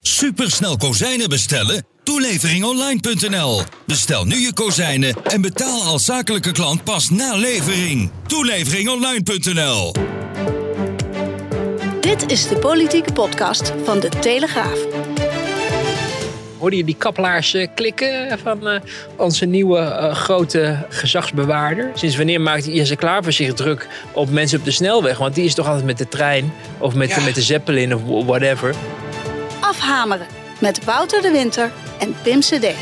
Supersnel kozijnen bestellen? Toeleveringonline.nl. Bestel nu je kozijnen en betaal als zakelijke klant pas na levering. Toeleveringonline.nl. Dit is de politieke podcast van De Telegraaf. Hoorde je die kappelaars eh, klikken van eh, onze nieuwe eh, grote gezagsbewaarder? Sinds wanneer maakt Jesse Klaver zich druk op mensen op de snelweg? Want die is toch altijd met de trein of met, met de Zeppelin of whatever. Afhameren met Wouter de Winter en Pim CD.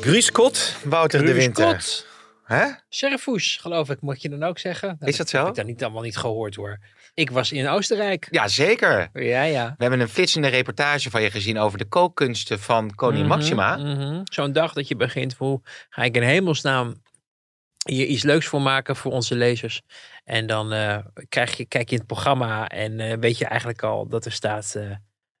Gruuskot, Wouter de Winter. Scott. Hè? Serifouche, geloof ik, moet je dan ook zeggen. Nou, Is dat zo? Heb ik dat niet allemaal niet gehoord hoor. Ik was in Oostenrijk. Ja, zeker. Ja, ja. We hebben een flitsende reportage van je gezien over de kookkunsten van koningin Mhm, Maxima. mhm. Zo'n dag dat je begint, hoe ga ik in hemelsnaam hier iets leuks voor maken voor onze lezers. En dan eh, krijg je, kijk je in het programma en eh, weet je eigenlijk al dat er staat, eh,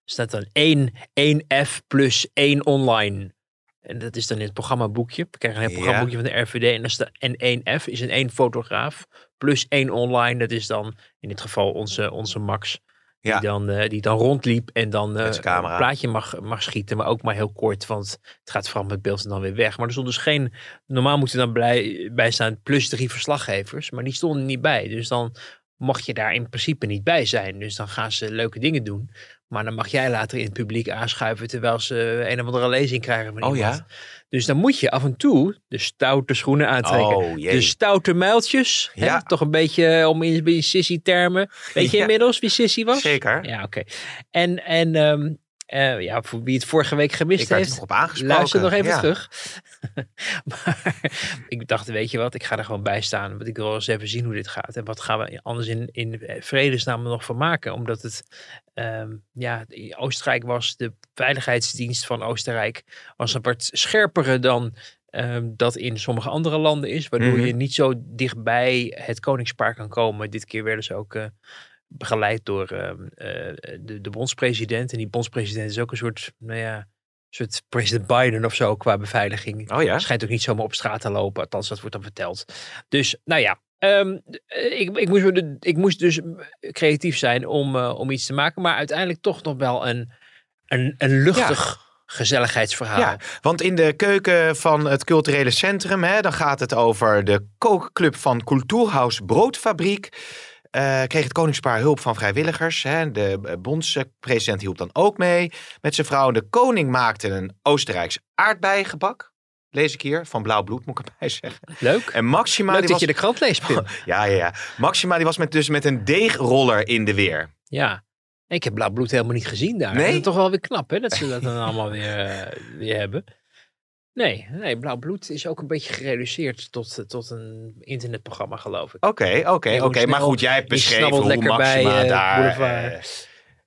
staat dan 1, 1F plus 1 online. En dat is dan in het programmaboekje. We krijgen een Ja. programmaboekje van de RVD. En, dan staat, en 1F is een één fotograaf plus 1 online. Dat is dan in dit geval onze, onze Max. Ja. Die, dan, eh, die dan rondliep en dan camera. een plaatje mag, mag schieten. Maar ook maar heel kort, want het gaat vooral met beeld en dan weer weg. Maar er stond dus geen... Normaal moet er dan blij, bij staan plus drie verslaggevers. Maar die stonden niet bij. Dus dan mag je daar in principe niet bij zijn. Dus dan gaan ze leuke dingen doen. Maar dan mag jij later in het publiek aanschuiven... terwijl ze een of andere lezing krijgen van Oh iemand. ja? Dus dan moet je af en toe de stoute schoenen aantrekken. Oh de stoute muiltjes. hè? Ja. Toch een beetje om in, in sissy-termen. Weet je Ja. inmiddels wie sissy was? Zeker. Ja, oké. En, en ehm, eh, ja, voor wie het vorige week gemist Ik heeft, nog op aangesproken. luister nog even Ja. terug. maar ik dacht, weet je wat, ik ga er gewoon bij staan. Want ik wil eens even zien hoe dit gaat. En wat gaan we anders in, in vredesnaam nog van maken? Omdat het, ehm, ja, Oostenrijk was de veiligheidsdienst van Oostenrijk was een wat scherpere dan ehm, dat in sommige andere landen is. Waardoor Mhm. je niet zo dichtbij het koningspaar kan komen. Dit keer werden ze ook... eh, begeleid door ehm, eh, de, de bondspresident. En die bondspresident is ook een soort, nou ja, soort president Biden of zo qua beveiliging. Oh ja? Schijnt ook niet zomaar op straat te lopen. Althans, dat wordt dan verteld. Dus, nou ja. ehm, eh, ik, ik, moest, ik moest dus creatief zijn om, eh, om iets te maken. Maar uiteindelijk toch nog wel een, een, een luchtig gezelligheidsverhaal. Ja, want in de keuken van het culturele centrum, hè, dan gaat het over de kookclub van Kulturhaus Broodfabriek. Eh, kreeg het koningspaar hulp van vrijwilligers. Hè. De eh, bondspresident hielp dan ook mee met zijn vrouw. De koning maakte een Oostenrijks aardbeiengebak. Lees ik hier, van blauw bloed moet ik erbij zeggen. Leuk. En Maxima, Leuk die dat was, je de krant leest, Pim. ja, ja, ja. Maxima die was met, dus met een deegroller in de weer. Ja. Ik heb blauw bloed helemaal niet gezien daar. Nee? Dat is toch wel weer knap, hè? Dat ze dat dan allemaal weer, eh, weer hebben. Nee, nee, blauw bloed is ook een beetje gereduceerd tot, eh, tot een internetprogramma, geloof ik. Oké, oké, oké. Maar goed, jij hebt beschreven hoe lekker bij, Maxima eh, daar...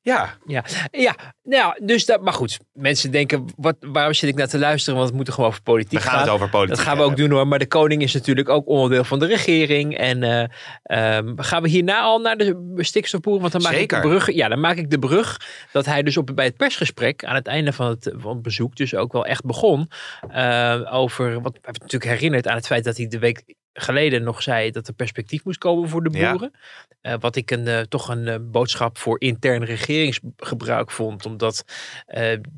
Ja, Ja, ja, nou, dus dat, maar goed. Mensen denken, wat, waarom zit ik naar te luisteren? Want het moet er gewoon over politiek we gaan het over politiek Dat gaan we ook doen hoor. Maar de koning is natuurlijk ook onderdeel van de regering. En eh, ehm, gaan we hierna al naar de stikstofboer? Want dan maak Zeker. ik de brug. Ja, dan maak ik de brug dat hij dus op, bij het persgesprek aan het einde van het, van het bezoek dus ook wel echt begon eh, over wat natuurlijk herinnerd aan het feit dat hij de week geleden nog zei dat er perspectief moest komen voor de Ja. boeren. Eh, wat ik een, eh, toch een eh, boodschap voor intern regeringsgebruik vond. Omdat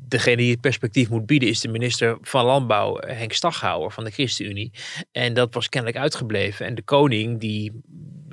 degene die het perspectief moet bieden is de minister van Landbouw, Henk Staghouwer van de ChristenUnie. En dat was kennelijk uitgebleven. En de koning die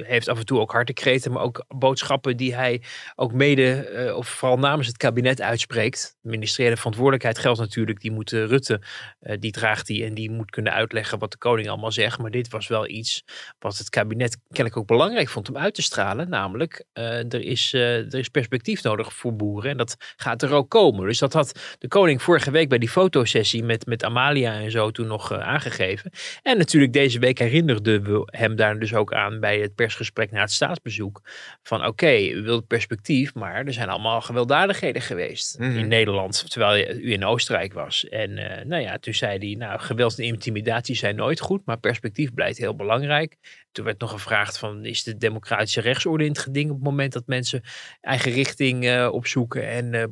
heeft af en toe ook hartekreten, maar ook boodschappen die hij ook mede, eh, of vooral namens het kabinet uitspreekt. De ministeriële verantwoordelijkheid geldt natuurlijk, die moet eh, Rutte, eh, die draagt die en die moet kunnen uitleggen wat de koning allemaal zegt. Maar dit was wel iets wat het kabinet kennelijk ook belangrijk vond om uit te stralen. Namelijk, er, is, er is perspectief nodig voor boeren en dat gaat er ook komen. Dus dat had de koning vorige week bij die fotosessie met, met Amalia en zo toen nog aangegeven. En natuurlijk deze week herinnerden we hem daar dus ook aan bij het persgesprek na het staatsbezoek. Van oké, u wilt perspectief, maar er zijn allemaal gewelddadigheden geweest Mhm. in Nederland. Terwijl u in Oostenrijk was. En eh, nou ja, toen zei hij, nou geweld en intimidatie zijn nooit goed, maar perspectief blijft heel belangrijk. Toen werd nog gevraagd van, is de democratische rechtsorde in het geding op het moment dat mensen eigen richting eh, opzoeken en eh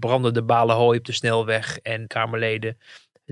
branden de balen hooi op de snelweg en Kamerleden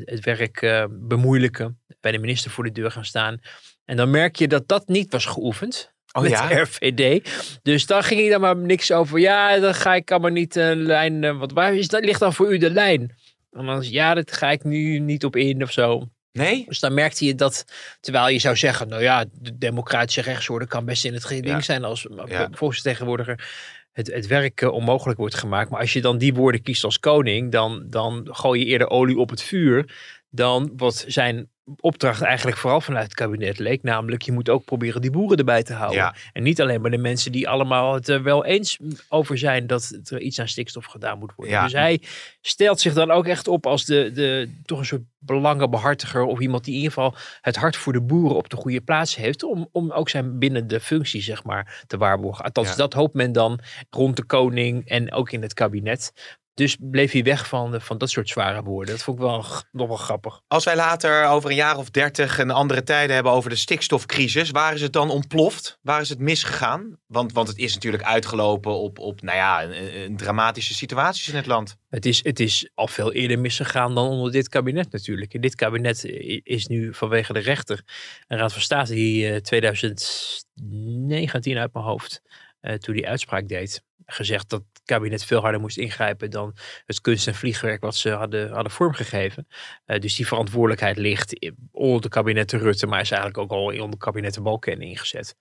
het, werk bemoeilijken, bij de minister voor de deur gaan staan. En dan merk je dat dat niet was geoefend. Oh met ja? de RVD. Dus dan ging hij dan maar niks over. Ja, dan ga ik allemaal niet een lijn. eh, wat waar is dat? Ligt dan voor u de lijn? En dan is ja, dat ga ik nu niet op in of zo. Nee? Dus dan merkte je dat, terwijl je zou zeggen, nou ja, de democratische rechtsorde kan best in het geding Ja. zijn als Ja. volksvertegenwoordiger het, het werk eh, onmogelijk wordt gemaakt. Maar als je dan die woorden kiest als koning, dan, dan gooi je eerder olie op het vuur dan wat zijn opdracht eigenlijk vooral vanuit het kabinet leek. Namelijk, je moet ook proberen die boeren erbij te houden. Ja. En niet alleen maar de mensen die allemaal het er wel eens over zijn dat er iets aan stikstof gedaan moet worden. Ja. Dus hij stelt zich dan ook echt op als de, de, toch een soort belangenbehartiger of iemand die in ieder geval het hart voor de boeren op de goede plaats heeft om, om ook zijn binnen de functie zeg maar te waarborgen. Althans, Ja. dat hoopt men dan rond de koning en ook in het kabinet. Dus bleef hij weg van, de- van dat soort zware woorden. Dat vond ik wel nog wel grappig. Als wij later over een jaar of dertig een andere tijden hebben over de stikstofcrisis, waar is het dan ontploft? Waar is het misgegaan? Want, want het is natuurlijk uitgelopen op, op nou ja, een, een dramatische situaties in het land. Het is, het is al veel eerder misgegaan dan onder dit kabinet natuurlijk. En dit kabinet i- is nu vanwege de rechter, een raad van state die eh, 2019 uit mijn hoofd, eh, toen die uitspraak deed, gezegd dat het kabinet veel harder moest ingrijpen dan het kunst- en vliegwerk wat ze hadden, hadden vormgegeven. Eh, dus die verantwoordelijkheid ligt onder de kabinetten Rutte, maar is eigenlijk ook al onder de kabinetten Balken ingezet.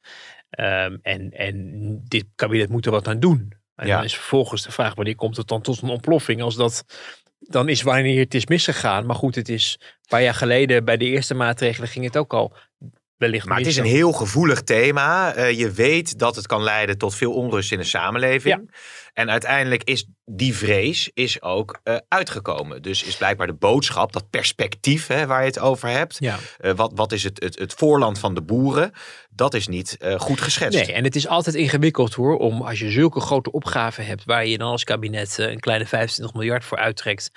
Ehm, en, en dit kabinet moet er wat aan doen. En Ja. dan is vervolgens de vraag, wanneer komt het dan tot een ontploffing? Als dat dan is wanneer het is misgegaan. Maar goed, het is een paar jaar geleden bij de eerste maatregelen ging het ook al wellicht Maar het is een heel gevoelig thema. Eh, je weet dat het kan leiden tot veel onrust in de samenleving. En uiteindelijk is die vrees is ook eh, uitgekomen. Dus is blijkbaar de boodschap, dat perspectief hè, waar je het over hebt. Ja. Eh, wat, wat is het, het, het voorland van de boeren? Dat is niet goed geschetst. Nee, en het is altijd ingewikkeld hoor, om als je zulke grote opgaven hebt, waar je dan als kabinet een kleine 25 miljard voor uittrekt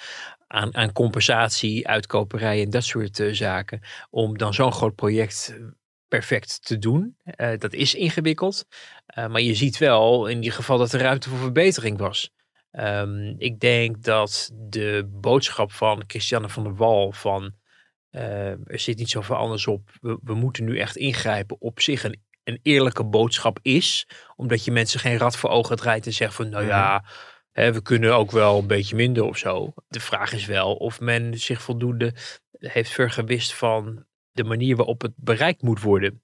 aan, compensatie, uitkoperij en dat soort eh, zaken, om dan zo'n groot project eh, perfect te doen. Eh, dat is ingewikkeld, maar je ziet wel in ieder geval dat er ruimte voor verbetering was. Ehm, ik denk dat de boodschap van Christiane van der Wal van er zit niet zoveel anders op. We, moeten nu echt ingrijpen op zich een, een eerlijke boodschap is. Omdat je mensen geen rad voor ogen draait en zegt van nou ja, we kunnen ook wel een beetje minder of zo. De vraag is wel of men zich voldoende heeft vergewist van de manier waarop het bereikt moet worden.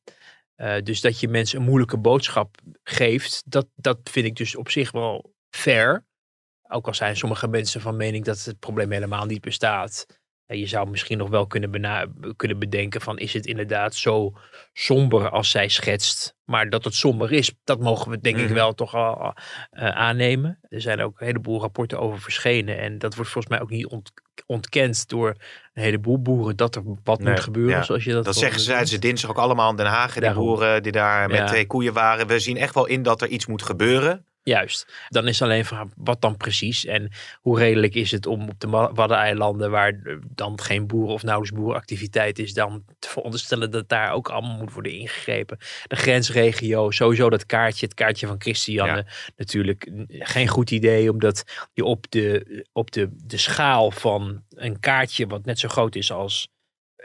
Eh, dus dat je mensen een moeilijke boodschap geeft, dat, dat vind ik dus op zich wel fair. Ook al zijn sommige mensen van mening dat het probleem helemaal niet bestaat. Je zou misschien nog wel kunnen, bena- kunnen bedenken van is het inderdaad zo somber als zij schetst. Maar dat het somber is, dat mogen we denk ik Mhm. wel toch al eh, aannemen. Er zijn ook een heleboel rapporten over verschenen. En dat wordt volgens mij ook niet ont- ontkend door een heleboel boeren dat er wat Nee, moet gebeuren. ja. Zoals je dat, Dat zeggen ze, ze dinsdag ook allemaal in Den Haag. Die Daarom. boeren die daar met Ja. twee koeien waren. We zien echt wel in dat er iets moet gebeuren. Juist. Dan is alleen van wat dan precies en hoe redelijk is het om op de Waddeneilanden, waar eh, dan geen boeren of nauwelijks boerenactiviteit is, dan te veronderstellen dat daar ook allemaal moet worden ingegrepen. De grensregio, sowieso dat kaartje, het kaartje van Christiane, natuurlijk geen goed idee, omdat je op de, op de, de schaal van een kaartje, wat net zo groot is als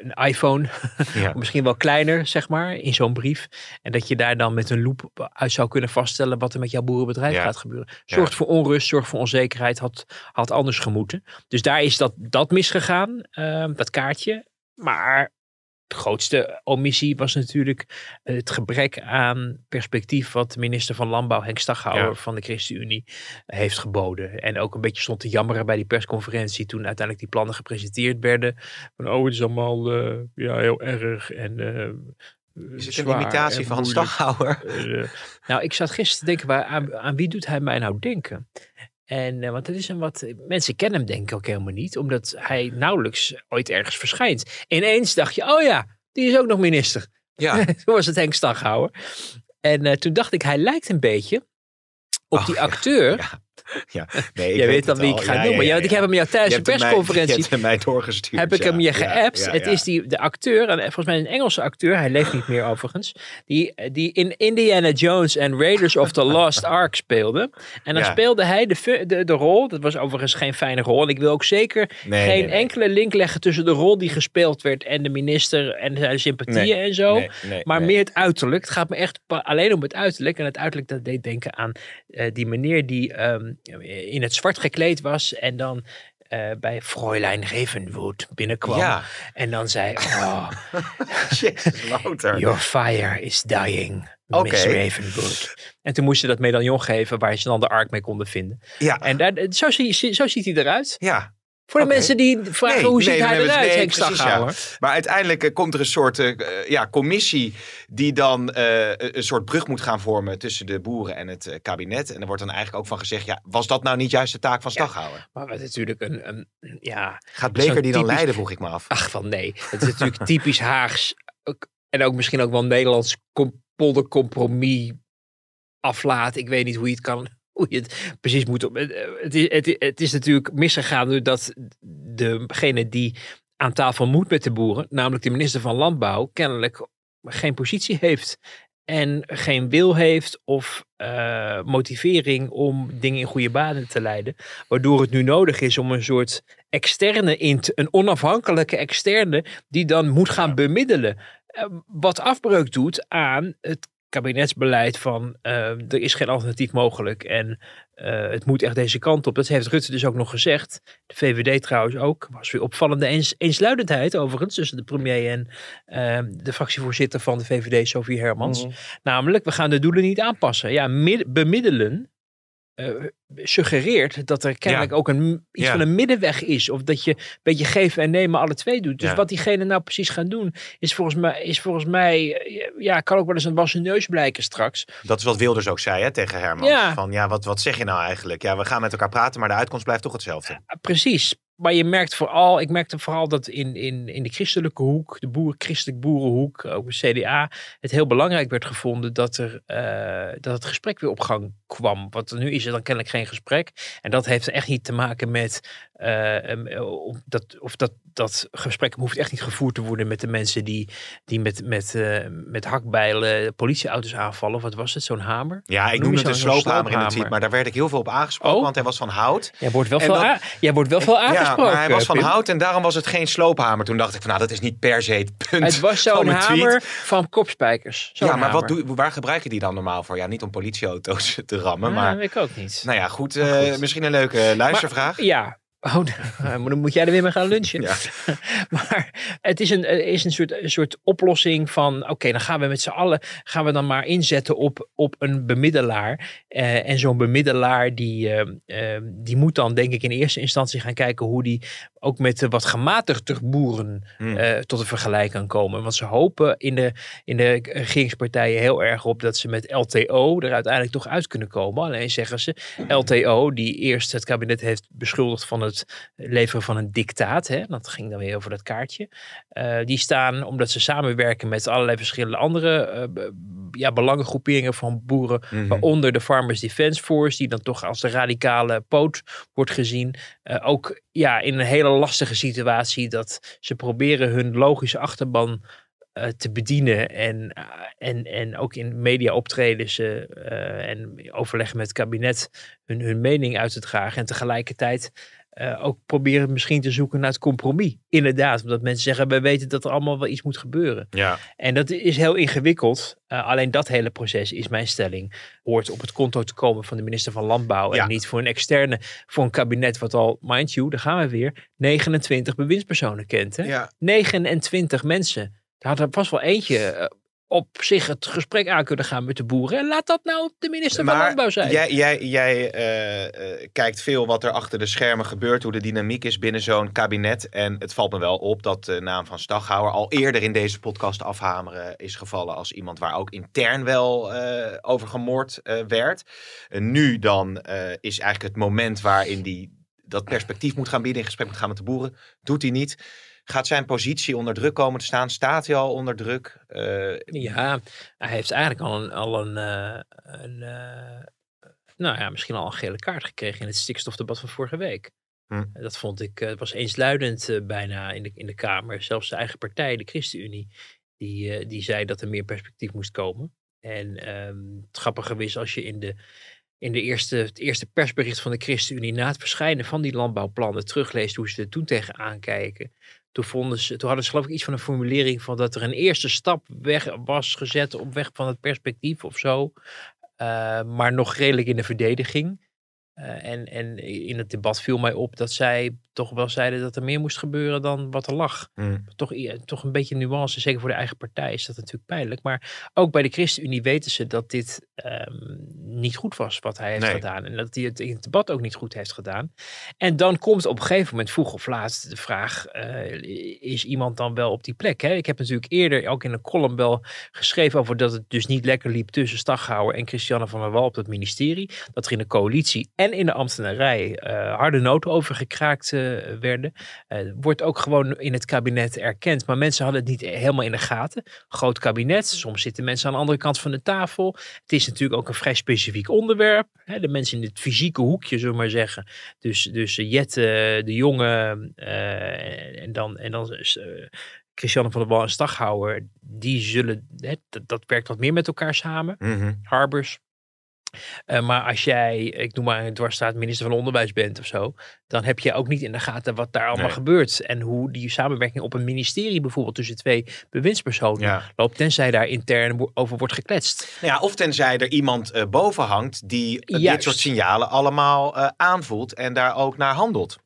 een iPhone, Ja. misschien wel kleiner, zeg maar, in zo'n brief. En dat je daar dan met een loep uit zou kunnen vaststellen wat er met jouw boerenbedrijf Ja. gaat gebeuren. Zorgt voor onrust, zorgt voor onzekerheid, had, had anders gemoeten. Dus daar is dat, dat misgegaan, ehm, dat kaartje. Maar de grootste omissie was natuurlijk het gebrek aan perspectief wat de minister van Landbouw, Henk Staghouwer Ja. van de ChristenUnie, heeft geboden. En ook een beetje stond te jammeren bij die persconferentie toen uiteindelijk die plannen gepresenteerd werden. Van oh, het is allemaal eh, ja, heel erg en eh, Is het een imitatie van. Staghouwer? Eh, nou, ik zat gisteren te denken, waar, aan, aan wie doet hij mij nou denken? En, eh, want het is een wat, mensen kennen hem denk ik ook helemaal niet, omdat hij nauwelijks ooit ergens verschijnt. Ineens dacht je, oh ja, die is ook nog minister. Ja. Toen was het Henk Staghouwer. En eh, toen dacht ik, hij lijkt een beetje op Oh, die acteur. Ja, ja. Nee, ik Jij weet dan wie ik ga Ja, noemen. ja, Ja, ja, want ik ja. heb hem jou tijdens de mij- persconferentie Je hebt hem mij doorgestuurd. heb ik ja. hem je Ja, geappt. ja, het ja. is die, de acteur, en volgens mij een Engelse acteur, hij leeft niet meer overigens, die, die in Indiana Jones en Raiders of the Lost Ark speelde. En dan Ja. speelde hij de, de, de rol, dat was overigens geen fijne rol. En ik wil ook zeker Nee, geen nee, nee. enkele link leggen tussen de rol die gespeeld werd en de minister en zijn sympathieën Nee, en zo. nee, nee, maar nee. meer het uiterlijk. Het gaat me echt alleen om het uiterlijk. En het uiterlijk dat deed denken aan eh, die meneer die ehm, in het zwart gekleed was en dan eh, bij Fräulein Ravenwood binnenkwam. Ja, En dan zei, oh, Jezus, your fire is dying. Miss Ravenwood. En toen moest ze dat medaillon geven waar ze dan de ark mee konden vinden. Ja, En daar, zo, zie, zo ziet hij eruit. ja. Voor de mensen die vragen, Nee, hoe ziet dan hij het- eruit, nee, precies? Maar uiteindelijk eh, komt er een soort eh, eh, ja, commissie die dan een soort brug moet gaan vormen tussen de boeren en het kabinet. En er wordt dan eigenlijk ook van gezegd, ja, was dat nou niet juist de taak van Staghouwer? Maar wat natuurlijk een, een ja, Gaat Bleker die dan typisch- leiden, vroeg ik me af. Ach van nee. Het is natuurlijk typisch Haags. En ook misschien ook wel Nederlands com- poldercompromis aflaat. Ik weet niet hoe je het kan. Hoe je het precies moet. op- Het, het, is, het, het is natuurlijk misgegaan doordat degene die aan tafel moet met de boeren, namelijk de minister van Landbouw, kennelijk geen positie heeft. En geen wil heeft of eh, motivering om dingen in goede banen te leiden. Waardoor het nu nodig is om een soort externe, een onafhankelijke externe, die dan moet gaan bemiddelen. Eh, wat afbreuk doet aan het kabinetsbeleid van eh, er is geen alternatief mogelijk en eh, het moet echt deze kant op. Dat heeft Rutte dus ook nog gezegd. De VVD trouwens ook. Was weer opvallende eens, eensluidendheid overigens tussen de premier en eh, de fractievoorzitter van de VVD, Sofie Hermans. Mhm. Namelijk, we gaan de doelen niet aanpassen. Ja, mid- bemiddelen eh, suggereert dat er kennelijk ook een, iets Ja. van een middenweg is. Of dat je een beetje geven en nemen alle twee doet. Dus Ja. wat diegene nou precies gaan doen, is volgens mij, is volgens mij eh, ja, kan ook wel eens een wassen neus blijken straks. Dat is wat Wilders ook zei hè, tegen Herman. Ja. Van ja, wat, wat zeg je nou eigenlijk? Ja, we gaan met elkaar praten, maar de uitkomst blijft toch hetzelfde. Ah, Precies. Maar je merkt vooral, ik merkte vooral dat in, in, in de christelijke hoek, de boer, christelijk boerenhoek, ook de CDA, het heel belangrijk werd gevonden dat, er, eh, dat het gesprek weer op gang kwam. Want nu is er dan kennelijk geen gesprek. En dat heeft echt niet te maken met eh, em, of dat, of dat, dat gesprek hoeft echt niet gevoerd te worden met de mensen die, die met, met, eh, met hakbijlen politieauto's aanvallen. Wat was het? Zo'n hamer? Ja, ik Noem noemde je het een sloophamer in het sloophamer? maar daar werd ik heel veel op aangesproken, Oh. want hij was van hout. Jij wordt wel, En veel, jij wordt wel veel aangesproken. Ja, maar hij was van Pim. hout en daarom was het geen sloophamer. Toen dacht ik van, nou, dat is niet per se het punt Het was zo'n hamer van kopspijkers. Ja, maar wat doe, waar gebruiken die dan normaal voor? Ja, niet om politieauto's te rammen, Ja, maar... weet ik ook niet. Nou ja, goed, Maar eh, goed. misschien een leuke luistervraag. Maar, ja. Oh, maar dan moet jij er weer mee gaan lunchen. Ja. Maar het is een, er is een, soort, een soort oplossing van... Oké, dan gaan we met z'n allen... gaan we dan maar inzetten op, op een bemiddelaar. Eh, en zo'n bemiddelaar die, eh, eh, die moet dan denk ik in eerste instantie gaan kijken... hoe die ook met de wat gematigder boeren Hmm. eh, tot een vergelijk kan komen. Want ze hopen in de, in de regeringspartijen heel erg op dat ze met LTO er uiteindelijk toch uit kunnen komen. Alleen zeggen ze, LTO, die eerst het kabinet heeft beschuldigd van het leveren van een dictaat, hè, dat ging dan weer over dat kaartje, eh, die staan, omdat ze samenwerken met allerlei verschillende andere eh, ja, belangengroeperingen van boeren, Mhm. waaronder de Farmers Defence Force, die dan toch als de radicale poot wordt gezien. Eh, ook ja, in een hele lastige situatie dat ze proberen hun logische achterban te bedienen. En, en, en ook in media optreden ze en overleggen met het kabinet hun, hun mening uit te dragen. En tegelijkertijd eh, ook proberen misschien te zoeken naar het compromis. Inderdaad, omdat mensen zeggen, wij weten dat er allemaal wel iets moet gebeuren. Ja. En dat is heel ingewikkeld. Eh, alleen dat hele proces is mijn stelling. Hoort op het konto te komen van de minister van Landbouw. Ja. En niet voor een externe, voor een kabinet wat al, mind you, daar gaan we weer, 29 bewindspersonen kent. Hè? Ja. 29 mensen. Daar had er vast wel eentje eh, op zich het gesprek aan kunnen gaan met de boeren. En laat dat nou de minister van Landbouw zijn. jij, jij, jij eh, eh, kijkt veel wat er achter de schermen gebeurt, hoe de dynamiek is binnen zo'n kabinet. En het valt me wel op dat de naam van Staghouwer al eerder in deze podcast afhameren is gevallen als iemand waar ook intern wel eh, over gemoord werd. En nu dan is eigenlijk het moment waarin die dat perspectief moet gaan bieden, in gesprek moet gaan met de boeren. Doet hij niet. Gaat zijn positie onder druk komen te staan? Staat hij al onder druk? Uh, ja, hij heeft eigenlijk al een, al een, uh, een uh, nou ja, misschien al een gele kaart gekregen in het stikstofdebat van vorige week. Hm. Dat vond ik, het was eensluidend bijna in de, in de Kamer. Zelfs de eigen partij, de ChristenUnie, die, die zei dat er meer perspectief moest komen. En um, het grappige is als je in de in de eerste, het eerste persbericht van de ChristenUnie na het verschijnen van die landbouwplannen terugleest hoe ze er toen tegenaan kijken. Toen, vonden ze, toen hadden ze geloof ik iets van een formulering van dat er een eerste stap weg was gezet op weg van het perspectief of zo. Uh, maar nog redelijk in de verdediging. Uh, en, en in het debat viel mij op dat zij toch wel zeiden dat er meer moest gebeuren dan wat er lag. Mm. Toch, toch een beetje nuance, zeker voor de eigen partij is dat natuurlijk pijnlijk. Maar ook bij de ChristenUnie weten ze dat dit um, niet goed was wat hij heeft gedaan. En dat hij het in het debat ook niet goed heeft gedaan. En dan komt op een gegeven moment vroeg of laat de vraag, uh, is iemand dan wel op die plek? Hè? Ik heb natuurlijk eerder ook in een column wel geschreven over dat het dus niet lekker liep tussen Staghouwer en Christiane van der Wal op het ministerie. Dat er in de coalitie en in de ambtenarij uh, harde noten over gekraakt uh, werden. wordt ook gewoon in het kabinet erkend. Maar mensen hadden het niet helemaal in de gaten. Groot kabinet, soms zitten mensen aan de andere kant van de tafel. Het is natuurlijk ook een vrij specifiek onderwerp. Hè? De mensen in het fysieke hoekje, zullen we maar zeggen. Dus, dus Jette, de jongen en dan, en dan Christiane van der Wal en Staghouwer, die zullen, hè, dat, dat, werkt wat meer met elkaar samen. Mm Harbers, uh, maar als jij, ik noem maar een dwarsstaat minister van Onderwijs bent of zo, dan heb je ook niet in de gaten wat daar allemaal gebeurt. En hoe die samenwerking op een ministerie bijvoorbeeld tussen twee bewindspersonen loopt, tenzij daar intern over wordt gekletst. Nou ja, of tenzij er iemand uh, boven hangt die uh, dit soort signalen allemaal aanvoelt en daar ook naar handelt.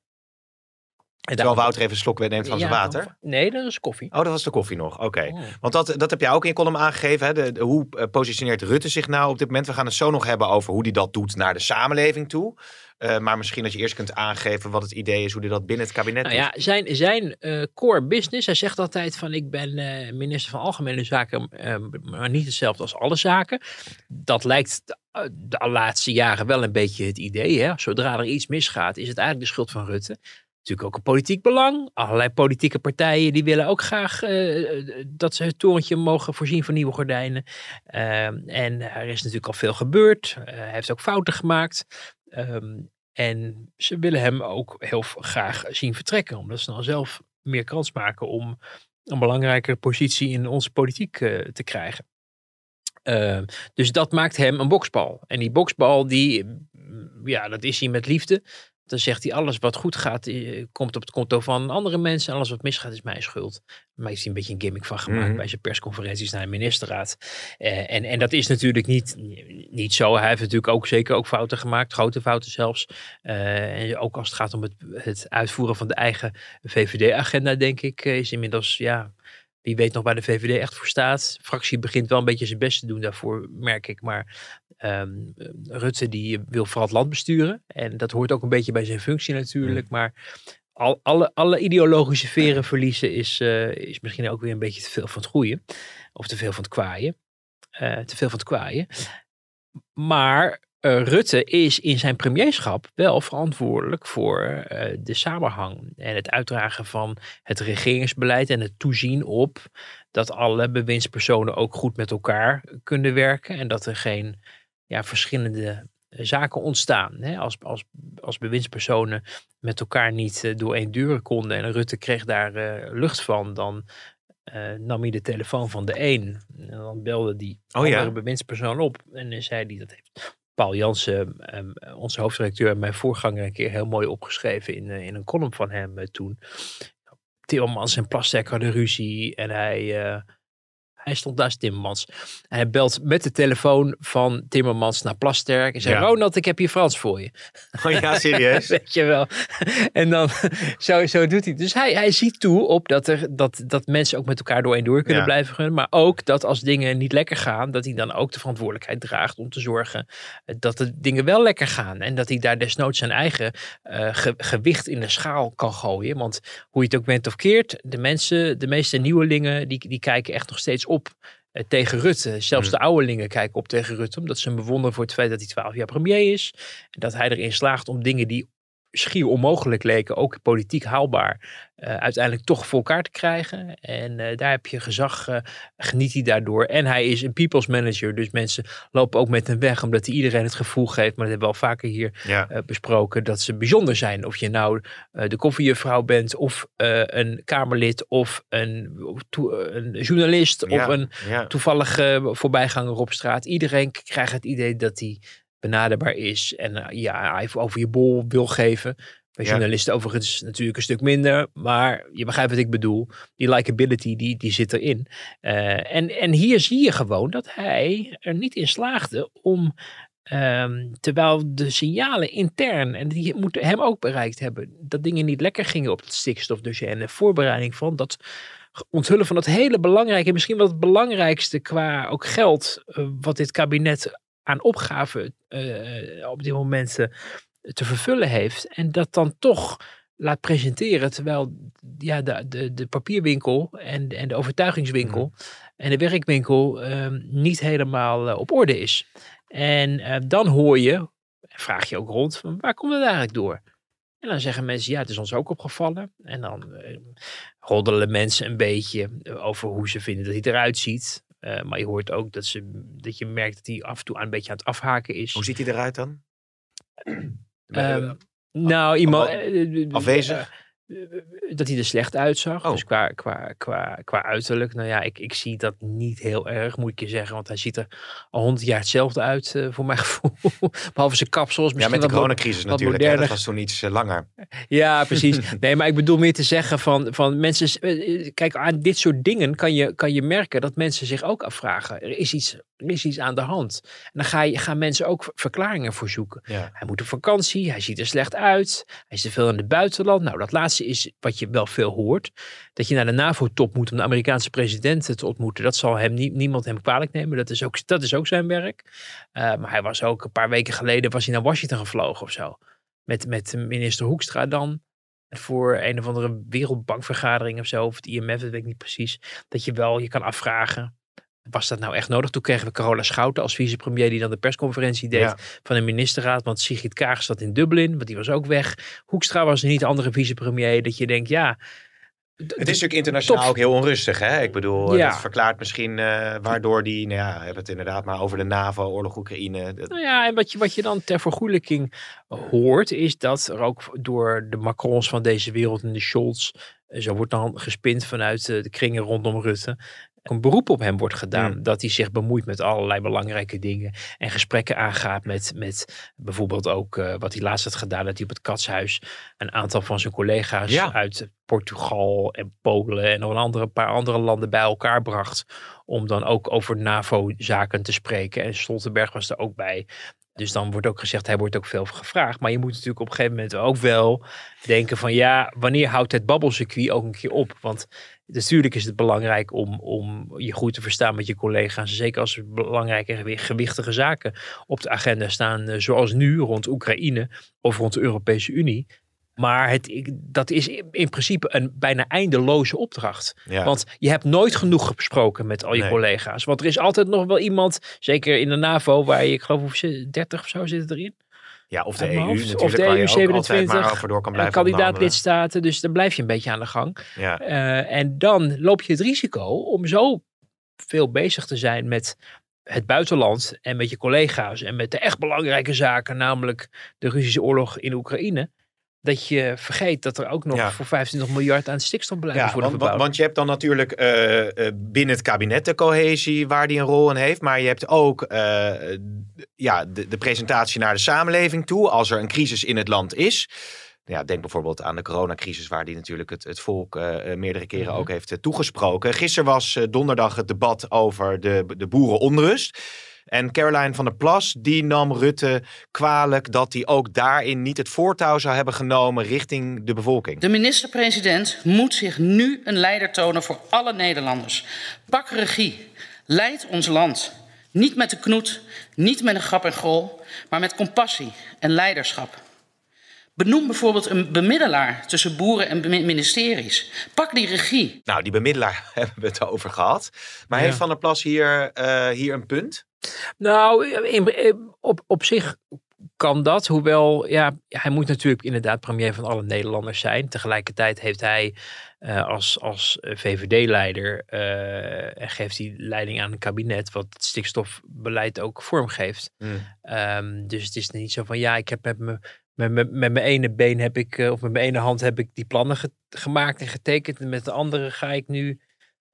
Terwijl Wouter even een slok neemt van zijn water. Nee, dat is koffie. Oh, dat was de koffie nog. Oké. Oh. Want dat, dat heb jij ook in je column aangegeven. Hè? De, hoe uh, positioneert Rutte zich nou op dit moment? We gaan het zo nog hebben over hoe hij dat doet naar de samenleving toe. Uh, maar misschien dat je eerst kunt aangeven wat het idee is, hoe hij dat binnen het kabinet nou. Ja, zijn, zijn uh, core business, hij zegt altijd van ik ben minister van Algemene Zaken, maar niet hetzelfde als alle zaken. Dat lijkt de, de laatste jaren wel een beetje het idee. Hè? Zodra er iets misgaat, is het eigenlijk de schuld van Rutte natuurlijk ook een politiek belang. Allerlei politieke partijen die willen ook graag uh, dat ze het torentje mogen voorzien van nieuwe gordijnen. Uh, en er is natuurlijk al veel gebeurd. hij heeft ook fouten gemaakt. Um, en ze willen hem ook heel graag zien vertrekken, omdat ze dan zelf meer kans maken om een belangrijke positie in onze politiek te krijgen. Uh, dus dat maakt hem een boksbal. En die boksbal, die, ja, dat is hij met liefde. Dan zegt hij alles wat goed gaat, eh, komt op het konto van andere mensen. En alles wat misgaat is mijn schuld. Maar heeft hij een beetje een gimmick van gemaakt mhm. bij zijn persconferenties naar de ministerraad. Eh, en, en dat is natuurlijk niet, niet zo. Hij heeft natuurlijk ook zeker ook fouten gemaakt, grote fouten zelfs. Uh, en ook als het gaat om het, het uitvoeren van de eigen VVD-agenda, denk ik, is inmiddels ja, wie weet nog waar de VVD echt voor staat. De fractie begint wel een beetje zijn best te doen daarvoor, merk ik. Maar um, Rutte die wil vooral het land besturen. En dat hoort ook een beetje bij zijn functie natuurlijk. Mm. Maar al, alle, alle ideologische veren verliezen is, uh, is misschien ook weer een beetje te veel van het goede. Of te veel van het kwaaien. Uh, te veel van het kwaaien. Maar uh, Rutte is in zijn premierschap wel verantwoordelijk voor de samenhang en het uitdragen van het regeringsbeleid en het toezien op dat alle bewindspersonen ook goed met elkaar kunnen werken en dat er geen ja, verschillende zaken ontstaan. Hè? Als, als, als bewindspersonen met elkaar niet uh, door één deuren konden en Rutte kreeg daar lucht van, dan nam hij de telefoon van de een en dan belde die oh, andere ja. bewindspersoon op en dan zei hij dat heeft Paul Jansen, um, onze hoofdredacteur en mijn voorganger, een keer heel mooi opgeschreven in, in een column van hem toen. Timmermans en Plasterk hadden ruzie en hij, hij stond naast Timmermans. En hij belt met de telefoon van Timmermans naar Plasterk. En zei, Ronald, ik heb hier Frans voor je. Oh ja, serieus? Weet je wel. En dan, zo, zo doet hij. Dus hij, hij ziet toe op dat, er, dat, dat mensen ook met elkaar door en door kunnen blijven gaan. Maar ook dat als dingen niet lekker gaan, dat hij dan ook de verantwoordelijkheid draagt om te zorgen dat de dingen wel lekker gaan. En dat hij daar desnoods zijn eigen uh, gewicht in de schaal kan gooien. Want hoe je het ook bent of keert, de mensen, de meeste nieuwelingen, die, die kijken echt nog steeds op op eh, tegen Rutte. Zelfs de ouderlingen kijken op tegen Rutte. Omdat ze hem bewonderen voor het feit dat hij twaalf jaar premier is. En dat hij erin slaagt om dingen die schier onmogelijk leken, ook politiek haalbaar, uh, uiteindelijk toch voor elkaar te krijgen. En uh, daar heb je gezag, uh, geniet hij daardoor. En hij is een people's manager, dus mensen lopen ook met hem weg, omdat hij iedereen het gevoel geeft, maar dat hebben we al vaker hier Ja. besproken, dat ze bijzonder zijn. Of je nou de koffiejuffrouw bent, of een Kamerlid, of een, een journalist, of een ja. toevallige voorbijganger op straat. Iedereen krijgt het idee dat hij benaderbaar is en uh, ja, even over je bol wil geven. Bij Ja. journalisten overigens natuurlijk een stuk minder, maar je begrijpt wat ik bedoel. Die likability, die, die zit erin. Uh, en, en hier zie je gewoon dat hij er niet in slaagde om, um, terwijl de signalen intern, en die moeten hem ook bereikt hebben, dat dingen niet lekker gingen op het stikstofdossier en de voorbereiding van dat onthullen van dat hele belangrijke, misschien wel het belangrijkste qua ook geld, uh, wat dit kabinet aan opgaven uh, op dit moment uh, te vervullen heeft. En dat dan toch laat presenteren, terwijl ja, de, de, de papierwinkel en, en de overtuigingswinkel mm. en de werkwinkel uh, niet helemaal eh, op orde is. En eh, dan hoor je, vraag je ook rond, van waar komt het eigenlijk door? En dan zeggen mensen, ja, het is ons ook opgevallen. En dan roddelen mensen een beetje over hoe ze vinden dat hij eruit ziet. Uh, maar je hoort ook dat, ze, dat je merkt dat hij af en toe een beetje aan het afhaken is. Hoe ziet hij eruit dan? Um, nou, iemand. Afwezig? Dat hij er slecht uitzag. Oh. Dus qua, qua, qua, qua uiterlijk. Nou ja, ik, ik zie dat niet heel erg, moet ik je zeggen. Want hij ziet er al honderd jaar hetzelfde uit, uh, voor mijn gevoel. Behalve zijn kapsels. Ja, met de coronacrisis natuurlijk. Dat was toen iets uh, langer. Ja, precies. nee, maar ik bedoel meer te zeggen van, van mensen... eh, Kijk, aan dit soort dingen kan je, kan je merken dat mensen zich ook afvragen. Er is iets, er is iets aan de hand. En dan ga je, gaan mensen ook verklaringen voor zoeken. Ja. Hij moet op vakantie, hij ziet er slecht uit. Hij is te veel in het buitenland. Nou, dat laatste is wat je wel veel hoort. Dat je naar de NAVO-top moet om de Amerikaanse president te ontmoeten. Dat zal hem nie, niemand hem kwalijk nemen. Dat is ook, dat is ook zijn werk. Uh, maar hij was ook een paar weken geleden was hij naar Washington gevlogen of zo. Met, met minister Hoekstra dan. Voor een of andere wereldbankvergadering of zo. Of het IMF, dat weet ik niet precies. Dat je wel je kan afvragen. Was dat nou echt nodig? Toen kregen we Carola Schouten als vicepremier die dan de persconferentie deed Ja. van de ministerraad. Want Sigrid Kaag zat in Dublin, want die was ook weg. Hoekstra was niet de andere vicepremier. Dat je denkt, ja... Het is natuurlijk internationaal Top. ook heel onrustig. Hè? Ik bedoel, Ja. dat verklaart misschien eh, waardoor die, nou ja, we hebben het inderdaad maar over de NAVO, oorlog Oekraïne. Dat- Nou ja, en wat je, wat je dan ter vergoelijking hoort, is dat er ook door de Macrons van deze wereld en de Scholz, eh, zo wordt dan gespind vanuit eh, de kringen rondom Rutte, een beroep op hem wordt gedaan. Hmm. Dat hij zich bemoeit met allerlei belangrijke dingen. En gesprekken aangaat met, met bijvoorbeeld ook eh, wat hij laatst had gedaan. Dat hij op het katshuis een aantal van zijn collega's Ja. uit Portugal en Polen en nog een andere, paar andere landen bij elkaar bracht. Om dan ook over NAVO-zaken te spreken. En Stoltenberg was er ook bij. Dus dan wordt ook gezegd, hij wordt ook veel gevraagd. Maar je moet natuurlijk op een gegeven moment ook wel denken van ja, wanneer houdt het babbelcircuit ook een keer op? Want natuurlijk is het belangrijk om, om je goed te verstaan met je collega's. Zeker als er belangrijke en gewi- gewichtige zaken op de agenda staan. eh, Zoals nu rond Oekraïne of rond de Europese Unie. Maar het, dat is in in principe een bijna eindeloze opdracht. ja. Want je hebt nooit genoeg gesproken met al je Nee. collega's. Want er is altijd nog wel iemand, zeker in de NAVO, waar je, ik geloof, hoeveel- 30 of zo zitten erin. ja, of de EU hoofd. Of de EU maar 27, over door kan En blijven kandidaat lidstaten, dus dan blijf je een beetje aan de gang. Ja. Eh, en dan loop je het risico om zo veel bezig te zijn met het buitenland en met je collega's en met de echt belangrijke zaken, namelijk de Russische oorlog in Oekraïne. Dat je vergeet dat er ook nog Ja. voor 25 miljard aan stikstofbeleid Ja, worden want, want, verbouwd. want je hebt dan natuurlijk eh, eh, binnen het kabinet de cohesie waar die een rol in heeft. Maar je hebt ook eh, ja, de, de presentatie naar de samenleving toe als er een crisis in het land is. Ja, denk bijvoorbeeld aan de coronacrisis waar die natuurlijk het, het volk meerdere keren Mhm. ook heeft toegesproken. Gisteren was donderdag het debat over de, de boerenonrust. En Caroline van der Plas, die nam Rutte kwalijk dat hij ook daarin niet het voortouw zou hebben genomen richting de bevolking. De minister-president moet zich nu een leider tonen voor alle Nederlanders. Pak regie. Leid ons land. Niet met de knoet, niet met een grap en grol, maar met compassie en leiderschap. Benoem bijvoorbeeld een bemiddelaar tussen boeren en ministeries. Pak die regie. Nou, die bemiddelaar hebben we het over gehad. Maar Ja. heeft Van der Plas hier, eh, hier een punt? Nou, in, in- op, op zich kan dat. Hoewel, ja, hij moet natuurlijk inderdaad premier van alle Nederlanders zijn. Tegelijkertijd heeft hij uh, als, als VVD-leider uh, en geeft hij leiding aan een kabinet wat het stikstofbeleid ook vormgeeft. Mm. Um, dus het is niet zo van ja, ik heb met me met, met, met mijn ene been heb ik, of met mijn ene hand heb ik die plannen ge gemaakt en getekend. En met de andere ga ik nu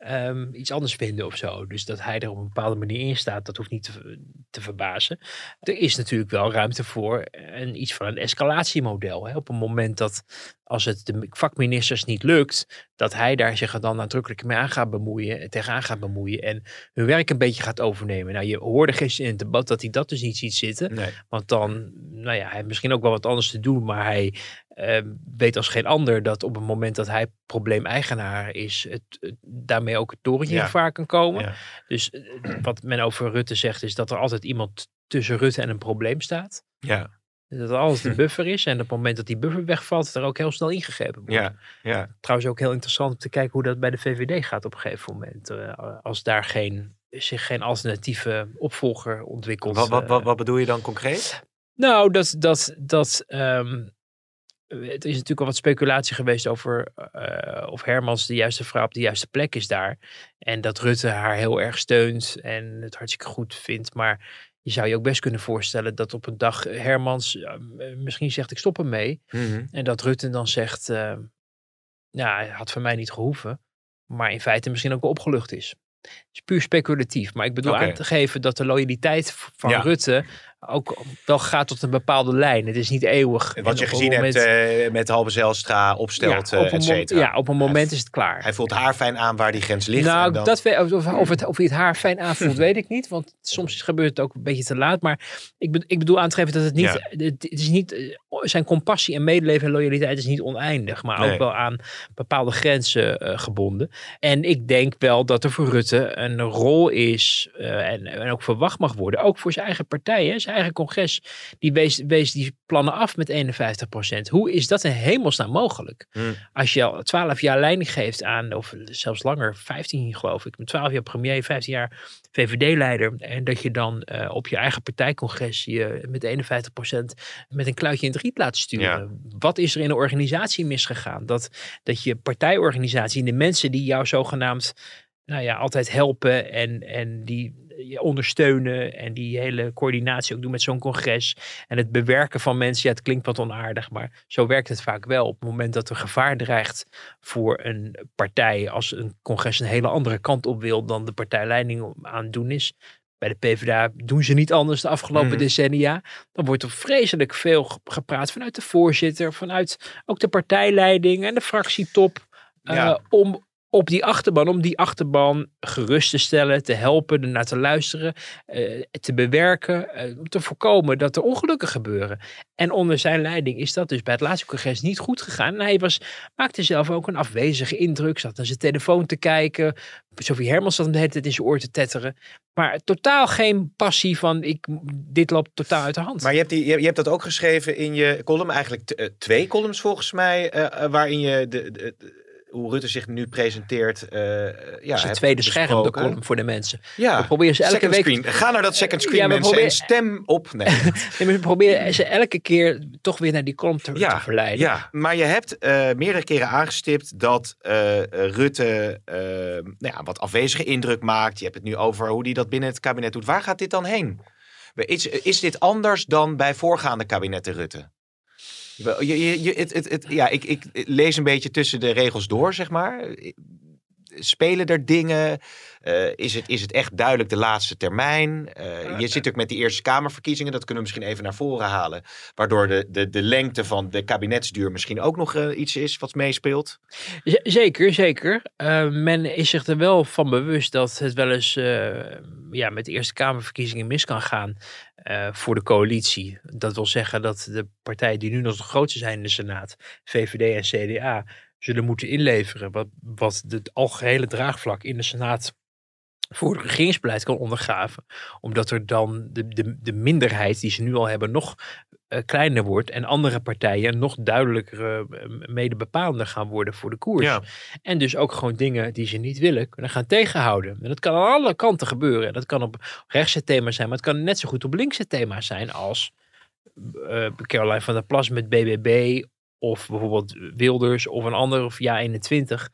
um, iets anders vinden of zo. Dus dat hij er op een bepaalde manier in staat, dat hoeft niet te, te verbazen. Er is natuurlijk wel ruimte voor een, iets van een escalatiemodel. Hè? Op een moment dat als het de vakministers niet lukt, dat hij daar zich dan nadrukkelijk mee aan gaat bemoeien, tegenaan gaat bemoeien en hun werk een beetje gaat overnemen. Nou, je hoorde gisteren in het debat dat hij dat dus niet ziet zitten. Nee. Want dan, nou ja, hij heeft misschien ook wel wat anders te doen, maar hij uh, weet als geen ander dat op het moment dat hij probleemeigenaar is, het, het, daarmee ook het torentje in gevaar kan komen. Ja. Dus uh, wat men over Rutte zegt, is dat er altijd iemand tussen Rutte en een probleem staat. Ja. Dat er altijd een buffer is. En op het moment dat die buffer wegvalt, er ook heel snel ingegrepen wordt. Ja, ja. Trouwens ook heel interessant om te kijken hoe dat bij de VVD gaat op een gegeven moment. Uh, als daar geen, zich geen alternatieve opvolger ontwikkelt. Wat, wat, wat, wat bedoel je dan concreet? Nou, dat, dat, dat um, het is natuurlijk al wat speculatie geweest over uh, of Hermans de juiste vrouw op de juiste plek is daar. En dat Rutte haar heel erg steunt en het hartstikke goed vindt. Maar je zou je ook best kunnen voorstellen dat op een dag Hermans uh, misschien zegt ik stop ermee. Mm -hmm. En dat Rutte dan zegt, uh, had van mij niet gehoeven. Maar in feite misschien ook wel opgelucht is. Het is puur speculatief. Maar ik bedoel aan te geven dat de loyaliteit van Ja. Rutte ook wel gaat tot een bepaalde lijn. Het is niet eeuwig. Wat En je gezien moment- hebt eh, met Halbe Zijlstra opstelt, ja, eh, op et cetera. Ja, op een moment is het klaar. Hij voelt haar fijn aan waar die grens ligt. Nou, en dan- dat we, of, of, het, of hij het haar fijn aanvoelt, weet ik niet. Want soms gebeurt het ook een beetje te laat. Maar ik, be- ik bedoel aan te geven dat het niet... Ja. Het, het is niet eh, zijn compassie en medeleven en loyaliteit is niet oneindig. Maar Nee. ook wel aan bepaalde grenzen eh, gebonden. En ik denk wel dat er voor Rutte een rol is... eh, en, en ook verwacht mag worden. Ook voor zijn eigen partij, hè, zijn eigen congres. Die wees, wees die plannen af met 51% Hoe is dat in hemelsnaam mogelijk? Hmm. Als je al 12 jaar leiding geeft aan, of zelfs langer, 15 geloof ik, met 12 jaar premier, 15 jaar VVD-leider. En dat je dan eh, op je eigen partijcongres je met 51% met een kluitje in het riet laat sturen. Wat is er in de organisatie misgegaan? Dat, dat je partijorganisatie en de mensen die jou zogenaamd nou ja, altijd helpen en, en die je ondersteunen en die hele coördinatie ook doen met zo'n congres. En het bewerken van mensen, ja, het klinkt wat onaardig, maar zo werkt het vaak wel. Op het moment dat er gevaar dreigt voor een partij, als een congres een hele andere kant op wil dan de partijleiding aan het doen is. Bij de PvdA doen ze niet anders de afgelopen Mhm. decennia. Dan wordt er vreselijk veel ge- gepraat vanuit de voorzitter, vanuit ook de partijleiding en de fractietop. eh, om op die achterban, om die achterban gerust te stellen, te helpen, ernaar te luisteren, eh, te bewerken, eh, om te voorkomen dat er ongelukken gebeuren. En onder zijn leiding is dat dus bij het laatste congres niet goed gegaan. Hij was, maakte zelf ook een afwezige indruk, zat naar zijn telefoon te kijken. Sophie Hermans zat hem de in zijn oor te tetteren. Maar totaal geen passie van, ik, dit loopt totaal uit de hand. Maar je hebt, die, je, hebt dat ook geschreven in je column. Eigenlijk eh, twee columns volgens mij. waarin je de- de- hoe Rutte zich nu presenteert. eh ja, het tweede scherm, de column voor de mensen. Ja, We proberen ze elke second week screen. Ga naar dat second screen Ja, mensen en proberen- stem op. Nee. Nee, maar we proberen ze elke keer toch weer naar die column te, te verleiden. Ja, maar je hebt eh, meerdere keren aangestipt dat eh, Rutte nou ja, wat afwezige indruk maakt. Je hebt het nu over hoe hij dat binnen het kabinet doet. Waar gaat dit dan heen? Is, is dit anders dan bij voorgaande kabinetten Rutte? Je, je, het, het, ja, ik, ik lees een beetje tussen de regels door, zeg maar. Spelen er dingen? Eh, is, het, is het echt duidelijk de laatste termijn? Eh, je zit ook met die Eerste Kamerverkiezingen, dat kunnen we misschien even naar voren halen. Waardoor de, de, de lengte van de kabinetsduur misschien ook nog eh, iets is wat meespeelt. Z- Zeker, zeker. Eh, men is zich er wel van bewust dat het wel eens eh, ja, met de Eerste Kamerverkiezingen mis kan gaan eh, voor de coalitie. Dat wil zeggen dat de partijen die nu nog de grootste zijn in de Senaat, VVD en CDA, zullen moeten inleveren wat, wat het algehele draagvlak in de Senaat voor het regeringsbeleid kan ondergraven. Omdat er dan de, de, de minderheid die ze nu al hebben nog eh, kleiner wordt en andere partijen nog duidelijker eh, mede bepalender gaan worden voor de koers. En dus ook gewoon dingen die ze niet willen kunnen gaan tegenhouden. En dat kan aan alle kanten gebeuren. Dat kan op rechtse thema's zijn, maar het kan net zo goed op linkse thema's zijn als uh, Caroline van der Plas met BBB of bijvoorbeeld Wilders of een ander of ja 21.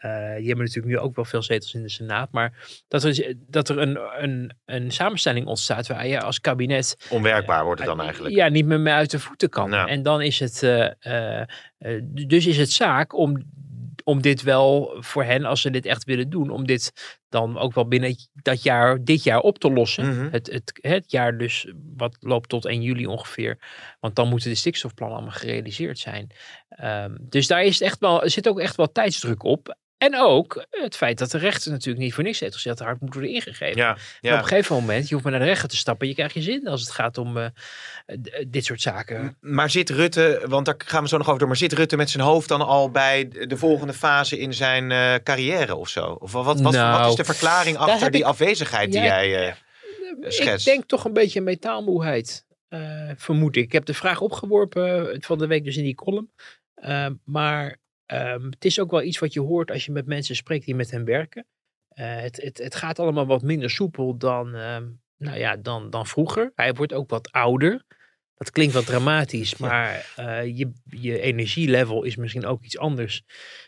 Die hebben natuurlijk nu ook wel veel zetels in de Senaat. Maar dat er, dat er een, een, een samenstelling ontstaat waar je als kabinet. Onwerkbaar wordt het dan eigenlijk. Ja, niet meer, meer uit de voeten kan. Nou. En dan is het. Uh, dus is het zaak om om dit wel voor hen, als ze dit echt willen doen, om dit dan ook wel binnen dat jaar, dit jaar op te lossen. Mhm. het, het, het jaar dus, wat loopt tot 1 juli ongeveer. Want dan moeten de stikstofplannen allemaal gerealiseerd zijn. Um, dus daar is echt wel, er zit ook echt wel tijdsdruk op. En ook het feit dat de rechter natuurlijk niet voor niks heeft gezegd dat hard moet worden ingegeven. Ja, ja. Op een gegeven moment, je hoeft maar naar de rechter te stappen. Je krijgt je zin als het gaat om uh, dit soort zaken. Maar zit Rutte, want daar gaan we zo nog over door. Maar zit Rutte met zijn hoofd dan al bij de volgende fase in zijn uh, carrière of zo? Of wat, wat, nou, wat is de verklaring achter die ik, afwezigheid ja, die jij uh, schetst? Ik denk toch een beetje metaalmoeheid. vermoed ik. Ik heb de vraag opgeworpen van de week dus in die column. maar Um, het is ook wel iets wat je hoort als je met mensen spreekt die met hen werken. Uh, het, het, het, gaat allemaal wat minder soepel dan, um, nou ja, dan, dan vroeger. Hij wordt ook wat ouder. Dat klinkt wat dramatisch, maar uh, je, je energielevel is misschien ook iets anders.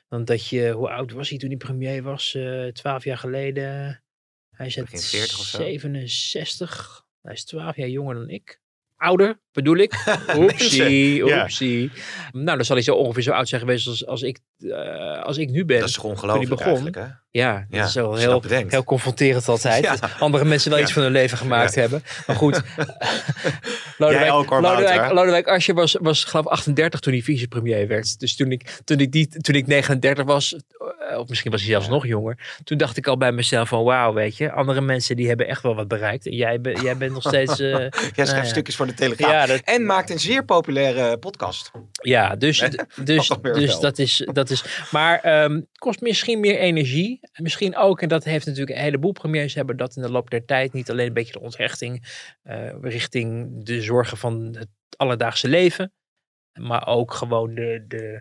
Dan dat je, hoe oud was hij toen hij premier was? Uh, twaalf jaar geleden. Hij is 67. Hij is twaalf jaar jonger dan ik ouder, bedoel ik. Oepsie, oepsie. Nou, dan zal hij zo ongeveer zo oud zijn geweest als, als, ik, uh, als ik nu ben. Dat is ongelooflijk begon. eigenlijk, hè? Ja, dat ja, is wel heel, heel confronterend altijd. Ja. Andere mensen wel iets van hun leven gemaakt hebben. Maar goed. Jij ook. Lodewijk, Lodewijk Asscher was, was geloof ik 38 toen hij vicepremier werd. Dus toen ik, toen ik, die, toen ik 39 was, eh, of misschien was hij zelfs nog jonger. Toen dacht ik al bij mezelf van wauw, weet je. Andere mensen die hebben echt wel wat bereikt. En jij, ben, jij bent nog steeds... eh, Jij schrijft nou stukjes voor de Telegraaf. Ja, dat, En maakt een zeer populaire podcast. Ja, dus, dus, Alweer dus dat, is, dat is. Maar ehm, het kost misschien meer energie. En misschien ook, en dat heeft natuurlijk een heleboel premiers hebben dat in de loop der tijd. Niet alleen een beetje de onthechting eh, richting de zorgen van het alledaagse leven. Maar ook gewoon de, de,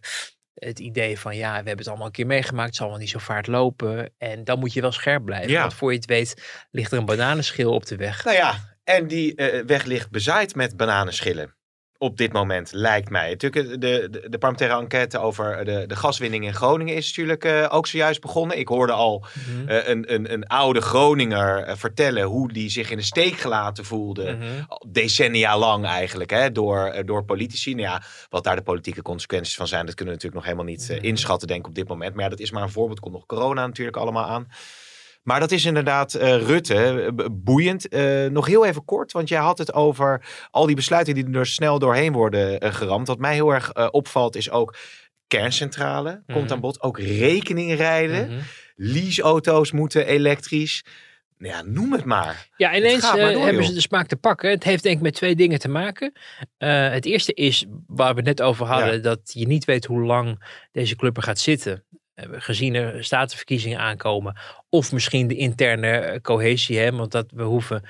het idee van ja, we hebben het allemaal een keer meegemaakt. Het zal wel niet zo vaart lopen. En dan moet je wel scherp blijven. Ja. Want voor je het weet ligt er een bananenschil op de weg. Nou ja, en die eh, weg ligt bezaaid met bananenschillen. Op dit moment, lijkt mij. Natuurlijk, eh, de, de, de parlementaire enquête over de, de gaswinning in Groningen is natuurlijk ook zojuist begonnen. Ik hoorde al Mhm. een, een, een oude Groninger vertellen hoe die zich in de steek gelaten voelde. Mhm. Decennia lang eigenlijk, hè, door, door politici. Nou ja, wat daar de politieke consequenties van zijn, dat kunnen we natuurlijk nog helemaal niet Mhm. inschatten, denk ik, op dit moment. Maar ja, dat is maar een voorbeeld. Komt nog corona natuurlijk allemaal aan. Maar dat is inderdaad eh, Rutte, eh, boeiend. Eh, nog heel even kort, want jij had het over al die besluiten die er snel doorheen worden geramd. Wat mij heel erg opvalt is ook kerncentrale komt Mhm. aan bod. Ook rekening rijden. Mhm. Leaseauto's moeten elektrisch. Nou ja, noem het maar. Ja, ineens gaat maar door, hebben joh. ze de smaak te pakken. Het heeft denk ik met twee dingen te maken. Het eerste is, waar we het net over hadden, Ja. dat je niet weet hoe lang deze club er gaat zitten. Gezien er statenverkiezingen aankomen. Of misschien de interne eh, cohesie. Hè, want dat we hoeven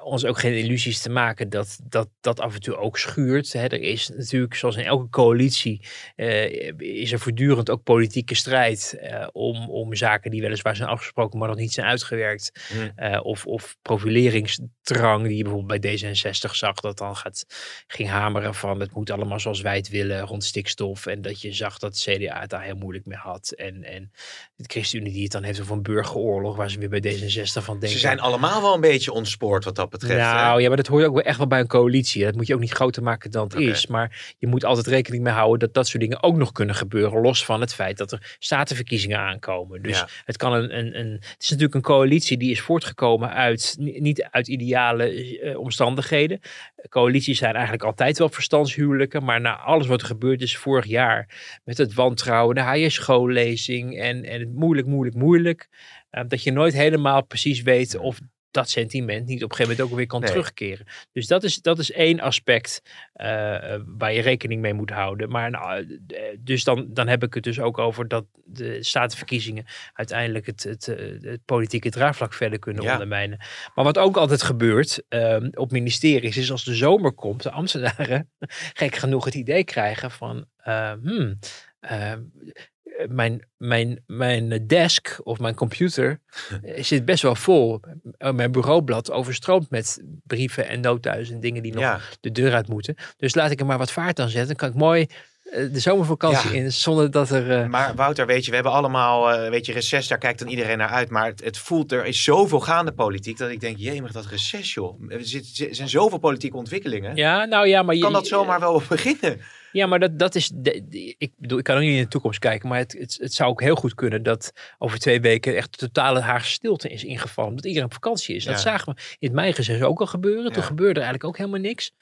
ons ook geen illusies te maken dat dat, dat af en toe ook schuurt. Hè. Er is natuurlijk, zoals in elke coalitie, eh, is er voortdurend ook politieke strijd eh, om, om zaken die weliswaar zijn afgesproken, maar nog niet zijn uitgewerkt. Hm. Eh, of, of profileringsdrang die je bijvoorbeeld bij D66 zag, dat dan gaat, ging hameren van het moet allemaal zoals wij het willen rond stikstof. En dat je zag dat de CDA het daar heel moeilijk mee had. En, en de ChristenUnie die het dan heeft over een burgeroorlog, waar ze weer bij D66 van denken. Ze zijn allemaal wel een beetje ontspoord wat dat betreft. hè? Nou ja, maar dat hoort ook wel echt wel bij een coalitie. Dat moet je ook niet groter maken dan het is. Maar je moet altijd rekening mee houden dat dat soort dingen ook nog kunnen gebeuren. Los van het feit dat er statenverkiezingen aankomen. Dus Ja. het kan een, een, een. Het is natuurlijk een coalitie die is voortgekomen uit. ni- niet uit ideale eh, omstandigheden. Coalities zijn eigenlijk altijd wel verstandshuwelijken. Maar na alles wat er gebeurd is vorig jaar. Met het wantrouwen, de HJ-schoollezing. En, en het moeilijk, moeilijk, moeilijk. eh, dat je nooit helemaal precies weet of dat sentiment niet op een gegeven moment ook weer kan Nee. terugkeren. Dus dat is, dat is één aspect eh, eh, waar je rekening mee moet houden. Maar nou, eh, dus dan, dan heb ik het dus ook over dat de statenverkiezingen uiteindelijk het, het, het politieke draagvlak verder kunnen Ja. ondermijnen. Maar wat ook altijd gebeurt eh, op ministeries is als de zomer komt, de ambtenaren gek genoeg het idee krijgen van, hmm, eh, mijn, mijn, mijn desk of mijn computer zit best wel vol. Mijn bureaublad overstroomt met brieven en notuizen en dingen die nog Ja. de deur uit moeten. Dus laat ik er maar wat vaart aan zetten. Dan kan ik mooi eh, de zomervakantie Ja. in zonder dat er... eh, Maar Wouter, weet je, we hebben allemaal, eh, weet je, reces, daar kijkt dan iedereen naar uit. Maar het, het voelt, er is zoveel gaande politiek, dat ik denk, jemig, dat reces, joh. Er zit- er zijn zoveel politieke ontwikkelingen. ja, nou ja, maar je, Kan dat zomaar wel beginnen? Ja, maar dat, dat is. de- de- ik bedoel, ik kan ook niet in de toekomst kijken. Maar het, het, het zou ook heel goed kunnen dat over twee weken echt totale Haagse stilte is ingevallen. Omdat iedereen op vakantie is. Dat zagen we in het meigeces ook al gebeuren. Toen gebeurde er eigenlijk ook helemaal niks.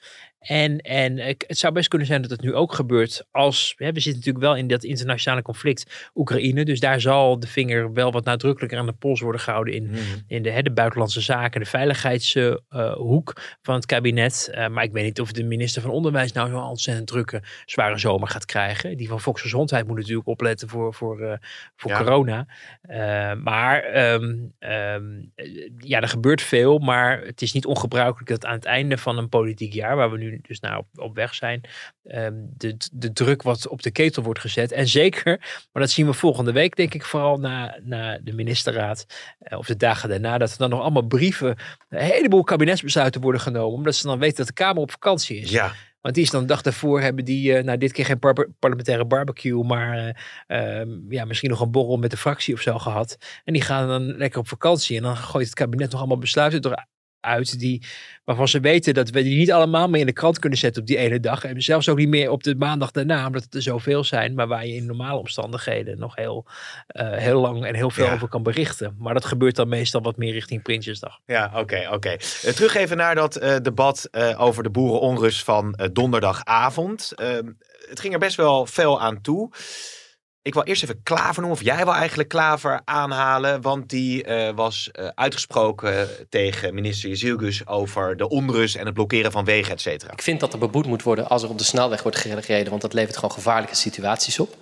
En, en het zou best kunnen zijn dat het nu ook gebeurt als. Hè, we zitten natuurlijk wel in dat internationale conflict Oekraïne. Dus daar zal de vinger wel wat nadrukkelijker aan de pols worden gehouden in, in de, hè, de buitenlandse zaken, de veiligheidshoek van het kabinet. Eh, maar ik weet niet of de minister van Onderwijs nou zo'n ontzettend drukke, zware zomer gaat krijgen. Die van Volksgezondheid moet natuurlijk opletten voor, voor, eh, voor Ja. corona. Eh, maar ehm, ehm, eh, ja, er gebeurt veel, maar het is niet ongebruikelijk dat aan het einde van een politiek jaar, waar we nu dus nou op, op weg zijn, ehm, de, de druk wat op de ketel wordt gezet. En zeker, maar dat zien we volgende week, denk ik, vooral na, na de ministerraad eh, of de dagen daarna, dat er dan nog allemaal brieven, een heleboel kabinetsbesluiten worden genomen, omdat ze dan weten dat de Kamer op vakantie is. Ja, Want die is dan de dag daarvoor hebben die, eh, nou dit keer geen par- parlementaire barbecue, maar eh, ehm, ja, misschien nog een borrel met de fractie of zo gehad. En die gaan dan lekker op vakantie en dan gooit het kabinet nog allemaal besluiten eruit die, waarvan ze weten dat we die niet allemaal meer in de krant kunnen zetten op die ene dag. En zelfs ook niet meer op de maandag daarna, omdat het er zoveel zijn, maar waar je in normale omstandigheden nog heel, eh, heel lang en heel veel Ja. over kan berichten. Maar dat gebeurt dan meestal wat meer richting Prinsjesdag. ja oké, oké. Eh, terug even naar dat eh, debat over de boerenonrust van donderdagavond. Ehm, het ging er best wel fel aan toe. Ik wil eerst even Klaver noemen, of jij wil eigenlijk Klaver aanhalen, want die eh, was eh, uitgesproken tegen minister Jezielgus over de onrust en het blokkeren van wegen, et cetera. Ik vind dat er beboet moet worden als er op de snelweg wordt gereden, want dat levert gewoon gevaarlijke situaties op.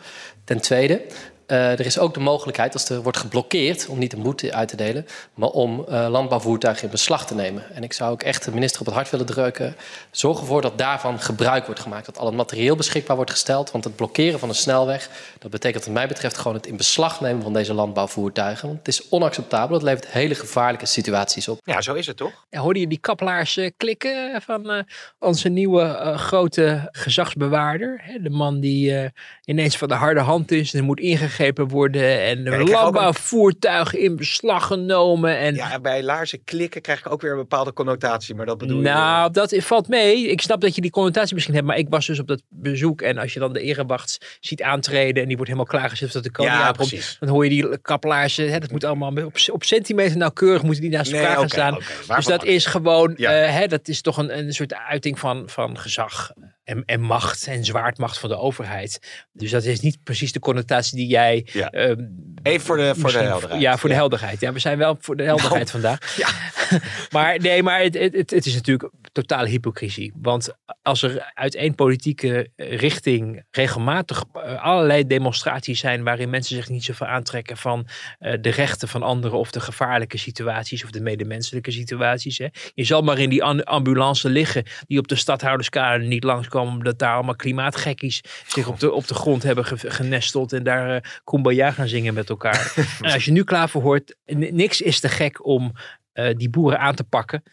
Ten tweede, eh, er is ook de mogelijkheid, als er wordt geblokkeerd, om niet een boete uit te delen, maar om eh, landbouwvoertuigen in beslag te nemen. En ik zou ook echt de minister op het hart willen drukken. Zorg ervoor dat daarvan gebruik wordt gemaakt. Dat al het materieel beschikbaar wordt gesteld. Want het blokkeren van een snelweg, dat betekent wat mij betreft gewoon het in beslag nemen van deze landbouwvoertuigen. Want het is onacceptabel. Het levert hele gevaarlijke situaties op. Ja, zo is het toch? Ja, hoorde je die kappelaars eh, klikken van eh, onze nieuwe eh, grote gezagsbewaarder? Hè? De man die eh, ineens van de harde hand is en moet ingegrepen worden. En een- landbouwvoertuigen in beslag genomen. En Ja, bij laarzen klikken krijg ik ook weer een bepaalde connotatie, maar dat bedoel je... nou, dat valt mee. Ik snap dat je die connotatie misschien hebt, maar ik was dus op dat bezoek. En als je dan de erewacht ziet aantreden en die wordt helemaal klaargezet dat de koning Ja, aankomt, precies. dan hoor je die kappelaars, eh, hè, dat moet allemaal op, op centimeter nauwkeurig moeten die naast Nee, elkaar gaan staan. dus dat is gewoon, Ja. eh, hè, dat is toch een, een soort uiting van, van gezag en, en macht en zwaardmacht van de overheid. Dus dat is niet precies de connotatie die jij... Ja. ehm, Even voor de, voor de helderheid. Ja, voor Ja. de helderheid. Ja, we zijn wel voor de helderheid vandaag. Ja. maar nee, maar het, het, het, is natuurlijk totale hypocrisie. Want als er uit één politieke richting regelmatig eh, allerlei demonstraties zijn waarin mensen zich niet zoveel aantrekken van eh, de rechten van anderen of de gevaarlijke situaties of de medemenselijke situaties. Hè. Je zal maar in die an- ambulance liggen die op de stadhouderskade niet langskomen omdat daar allemaal klimaatgekkies zich op de, op de grond hebben ge- genesteld en daar eh kumbaya gaan zingen met elkaar. en als je nu klaar voor hoort, niks is te gek om eh, die boeren aan te pakken.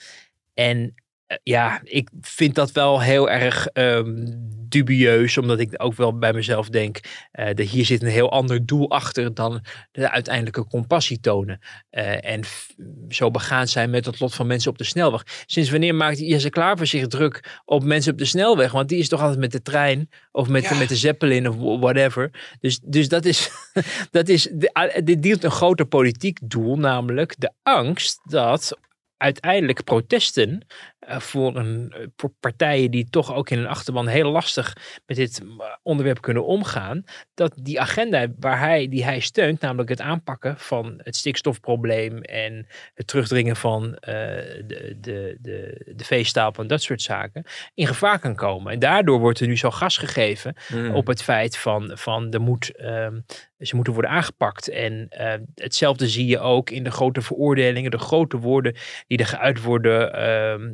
En ja, ik vind dat wel heel erg ehm, dubieus, omdat ik ook wel bij mezelf denk, eh dat hier zit een heel ander doel achter dan de uiteindelijke compassie tonen. Eh, en zo begaan zijn met het lot van mensen op de snelweg. Sinds wanneer maakt Jesse Klaver zich druk op mensen op de snelweg? Want die is toch altijd met de trein of met, Ja. met de Zeppelin of wh- whatever. Dus, dus dat is, dat is, de- ah, dit dient een groter politiek doel, namelijk de angst dat uiteindelijk protesten eh, voor, een, eh, voor partijen die toch ook in een achterban heel lastig met dit eh, onderwerp kunnen omgaan, dat die agenda waar hij, die hij steunt, namelijk het aanpakken van het stikstofprobleem en het terugdringen van eh, de, de, de, de veestapel en dat soort zaken, in gevaar kan komen. En daardoor wordt er nu zo gas gegeven Hmm. op het feit van, van er moet, ehm, ze moeten worden aangepakt. En eh, hetzelfde zie je ook in de grote veroordelingen, de grote woorden die er geuit worden, ehm,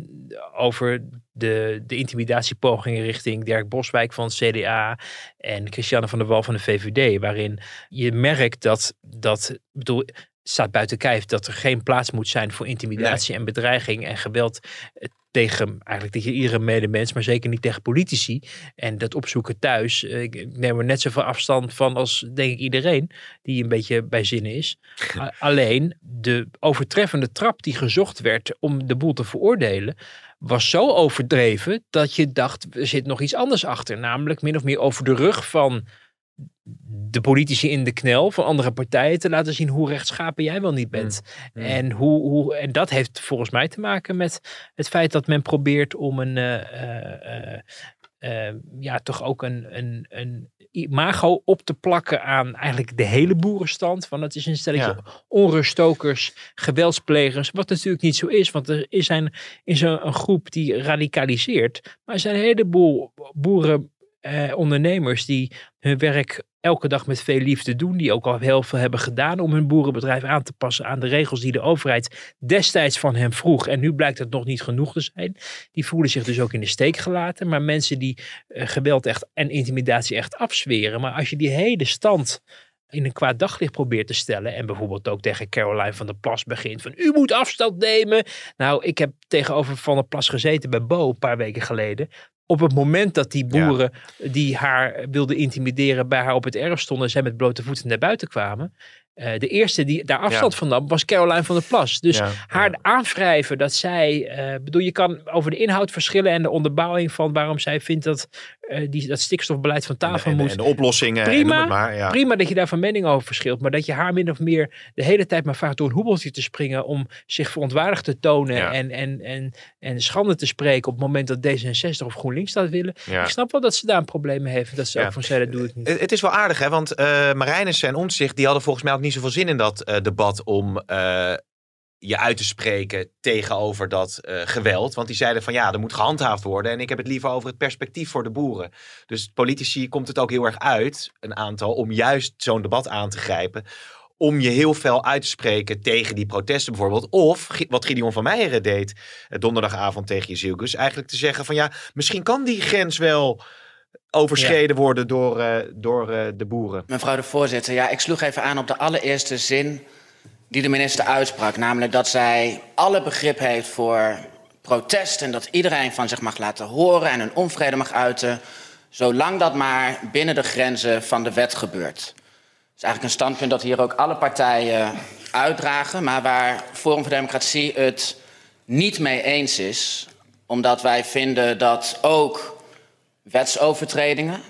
over de, de intimidatiepogingen richting Dirk Boswijk van het CDA en Christiane van der Wal van de VVD. Waarin je merkt dat, dat ik bedoel, staat buiten kijf dat er geen plaats moet zijn voor intimidatie en bedreiging en geweld tegen eigenlijk tegen iedere medemens, maar zeker niet tegen politici. En dat opzoeken thuis, eh, ik neem er net zoveel afstand van als denk ik iedereen die een beetje bij zinnen is. Alleen de overtreffende trap die gezocht werd om de boel te veroordelen, was zo overdreven dat je dacht, er zit nog iets anders achter. Namelijk min of meer over de rug van de politici in de knel van andere partijen te laten zien hoe rechtschapen jij wel niet bent. En, hoe, hoe, en dat heeft volgens mij te maken met het feit dat men probeert om een, eh, eh, eh, ja, toch ook een, een, een imago op te plakken aan eigenlijk de hele boerenstand. Van het is een stelletje onruststokers, geweldsplegers. Wat natuurlijk niet zo is, want er is een, is een, een groep die radicaliseert. Maar er zijn een heleboel boeren, eh, ondernemers die hun werk elke dag met veel liefde doen. Die ook al heel veel hebben gedaan om hun boerenbedrijf aan te passen aan de regels die de overheid destijds van hen vroeg. En nu blijkt het nog niet genoeg te zijn. Die voelen zich dus ook in de steek gelaten. Maar mensen die eh, geweld echt en intimidatie echt afzweren. Maar als je die hele stand in een kwaad daglicht probeert te stellen. En bijvoorbeeld ook tegen Caroline van der Plas begint van u moet afstand nemen. Nou, ik heb tegenover Van der Plas gezeten bij Bo een paar weken geleden. Op het moment dat die boeren die haar wilden intimideren bij haar op het erf stonden en zij met blote voeten naar buiten kwamen. eh, de eerste die daar afstand Ja. van nam was Caroline van der Plas. Dus Ja, haar aanwrijven dat zij, eh, bedoel, je kan over de inhoud verschillen en de onderbouwing van waarom zij vindt dat eh, die, dat stikstofbeleid van tafel en, moet. en de oplossingen. en Prima, het maar, ja. Prima dat je daar van mening over verschilt, maar dat je haar min of meer de hele tijd maar vraagt door een hoebeltje te springen om zich verontwaardigd te tonen Ja. en, en, en, en schande te spreken op het moment dat D66 of GroenLinks dat willen. Ja. Ik snap wel dat ze daar een probleem mee heeft, dat ze ook van zei, dat doe ik niet. Het het is wel aardig, hè? Want eh Marijnissen en Omtzigt, die hadden volgens mij ook niet zoveel zin in dat eh, debat om eh, je uit te spreken tegenover dat eh, geweld. Want die zeiden van ja, er moet gehandhaafd worden. En ik heb het liever over het perspectief voor de boeren. Dus politici komt het ook heel erg uit, een aantal, om juist zo'n debat aan te grijpen. Om je heel fel uit te spreken tegen die protesten bijvoorbeeld. Of wat Gideon van Meijeren deed eh, donderdagavond tegen Jezielkus. Eigenlijk te zeggen van ja, misschien kan die grens wel overschreden worden door, eh, door eh, de boeren. Mevrouw de voorzitter, ja, ik sloeg even aan op de allereerste zin die de minister uitsprak. Namelijk dat zij alle begrip heeft voor protest en dat iedereen van zich mag laten horen en hun onvrede mag uiten. Zolang dat maar binnen de grenzen van de wet gebeurt. Dat is eigenlijk een standpunt dat hier ook alle partijen uitdragen, maar waar Forum voor Democratie het niet mee eens is. Omdat wij vinden dat ook wetsovertredingen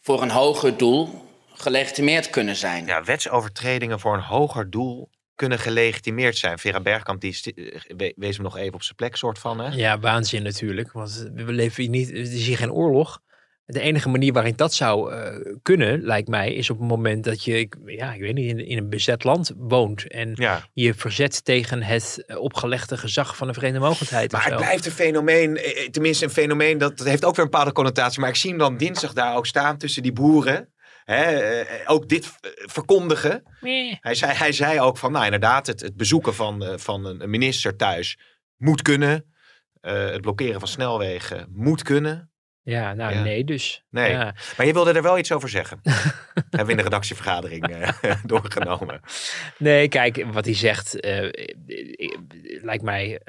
voor een hoger doel gelegitimeerd kunnen zijn. Ja, wetsovertredingen voor een hoger doel kunnen gelegitimeerd zijn. Vera Bergkamp die eh, we- wees hem nog even op zijn plek, soort van. Hè? Ja, waanzin natuurlijk, want we leven hier niet, er is hier geen oorlog. De enige manier waarin dat zou eh, kunnen, lijkt mij, is op het moment dat je, ik- ja, ik weet niet, in, in een bezet land woont en Ja. je verzet tegen het eh, opgelegde gezag van de Verenigde Mogendheid. Maar het blijft een fenomeen, tenminste een fenomeen, dat, dat heeft ook weer een bepaalde connotatie. Maar ik zie hem dan dinsdag daar ook staan tussen die boeren. Hè, eh, ook dit eh, verkondigen. Meh. Hij zei, hij zei ook van, nou inderdaad, het, het bezoeken van, eh, van een minister thuis moet kunnen. Het blokkeren van snelwegen moet kunnen. Ja, nou Ja. nee dus. Nee. Ja. Maar je wilde er wel iets over zeggen. Hebben we in de redactievergadering eh, doorgenomen. Nee, kijk, wat hij zegt eh, eh, lijkt mij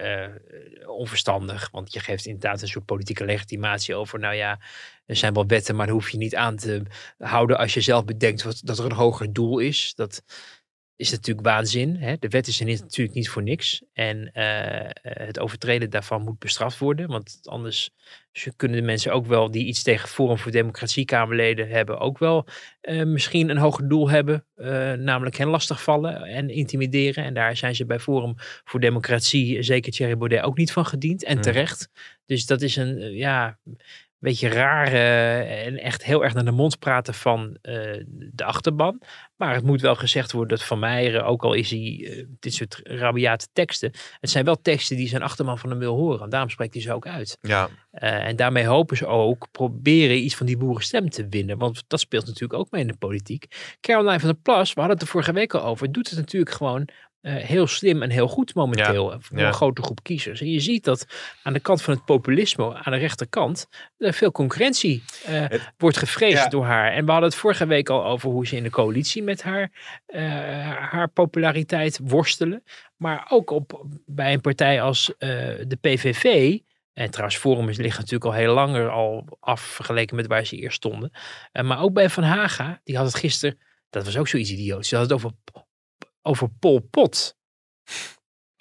onverstandig. Want je geeft inderdaad een soort politieke legitimatie over. Nou ja, er zijn wel wetten, maar hoef je niet aan te houden als je zelf bedenkt wat, dat er een hoger doel is. Dat is natuurlijk waanzin. Hè? De wet is er niet, natuurlijk niet voor niks. En eh, eh, het overtreden daarvan moet bestraft worden. Want anders kunnen de mensen ook wel die iets tegen Forum voor Democratie Kamerleden hebben, ook wel eh, misschien een hoger doel hebben. namelijk hen lastigvallen en intimideren. En daar zijn ze bij Forum voor Democratie, zeker Thierry Baudet, ook niet van gediend. En Hmm. terecht. Dus dat is een, ja, beetje raar eh, en echt heel erg naar de mond praten van eh, de achterban. Maar het moet wel gezegd worden dat Van Meijeren, ook al is hij eh, dit soort rabiate teksten, het zijn wel teksten die zijn achterban van hem wil horen. En daarom spreekt hij ze ook uit. Ja, en daarmee hopen ze ook proberen iets van die boerenstem te winnen. Want dat speelt natuurlijk ook mee in de politiek. Caroline van der Plas, we hadden het er vorige week al over, doet het natuurlijk gewoon eh, heel slim en heel goed momenteel. Voor ja. een grote groep kiezers. En je ziet dat aan de kant van het populisme, aan de rechterkant, er veel concurrentie eh, Het- wordt gevreesd ja. door haar. En we hadden het vorige week al over hoe ze in de coalitie met haar, eh, haar populariteit worstelen. Maar ook op, bij een partij als de PVV. En trouwens, Forum is- ligt natuurlijk al heel langer al af vergeleken met waar ze eerst stonden. Maar ook bij Van Haga, die had het gisteren, dat was ook zoiets idioots. Ze had het over, over Pol Pot.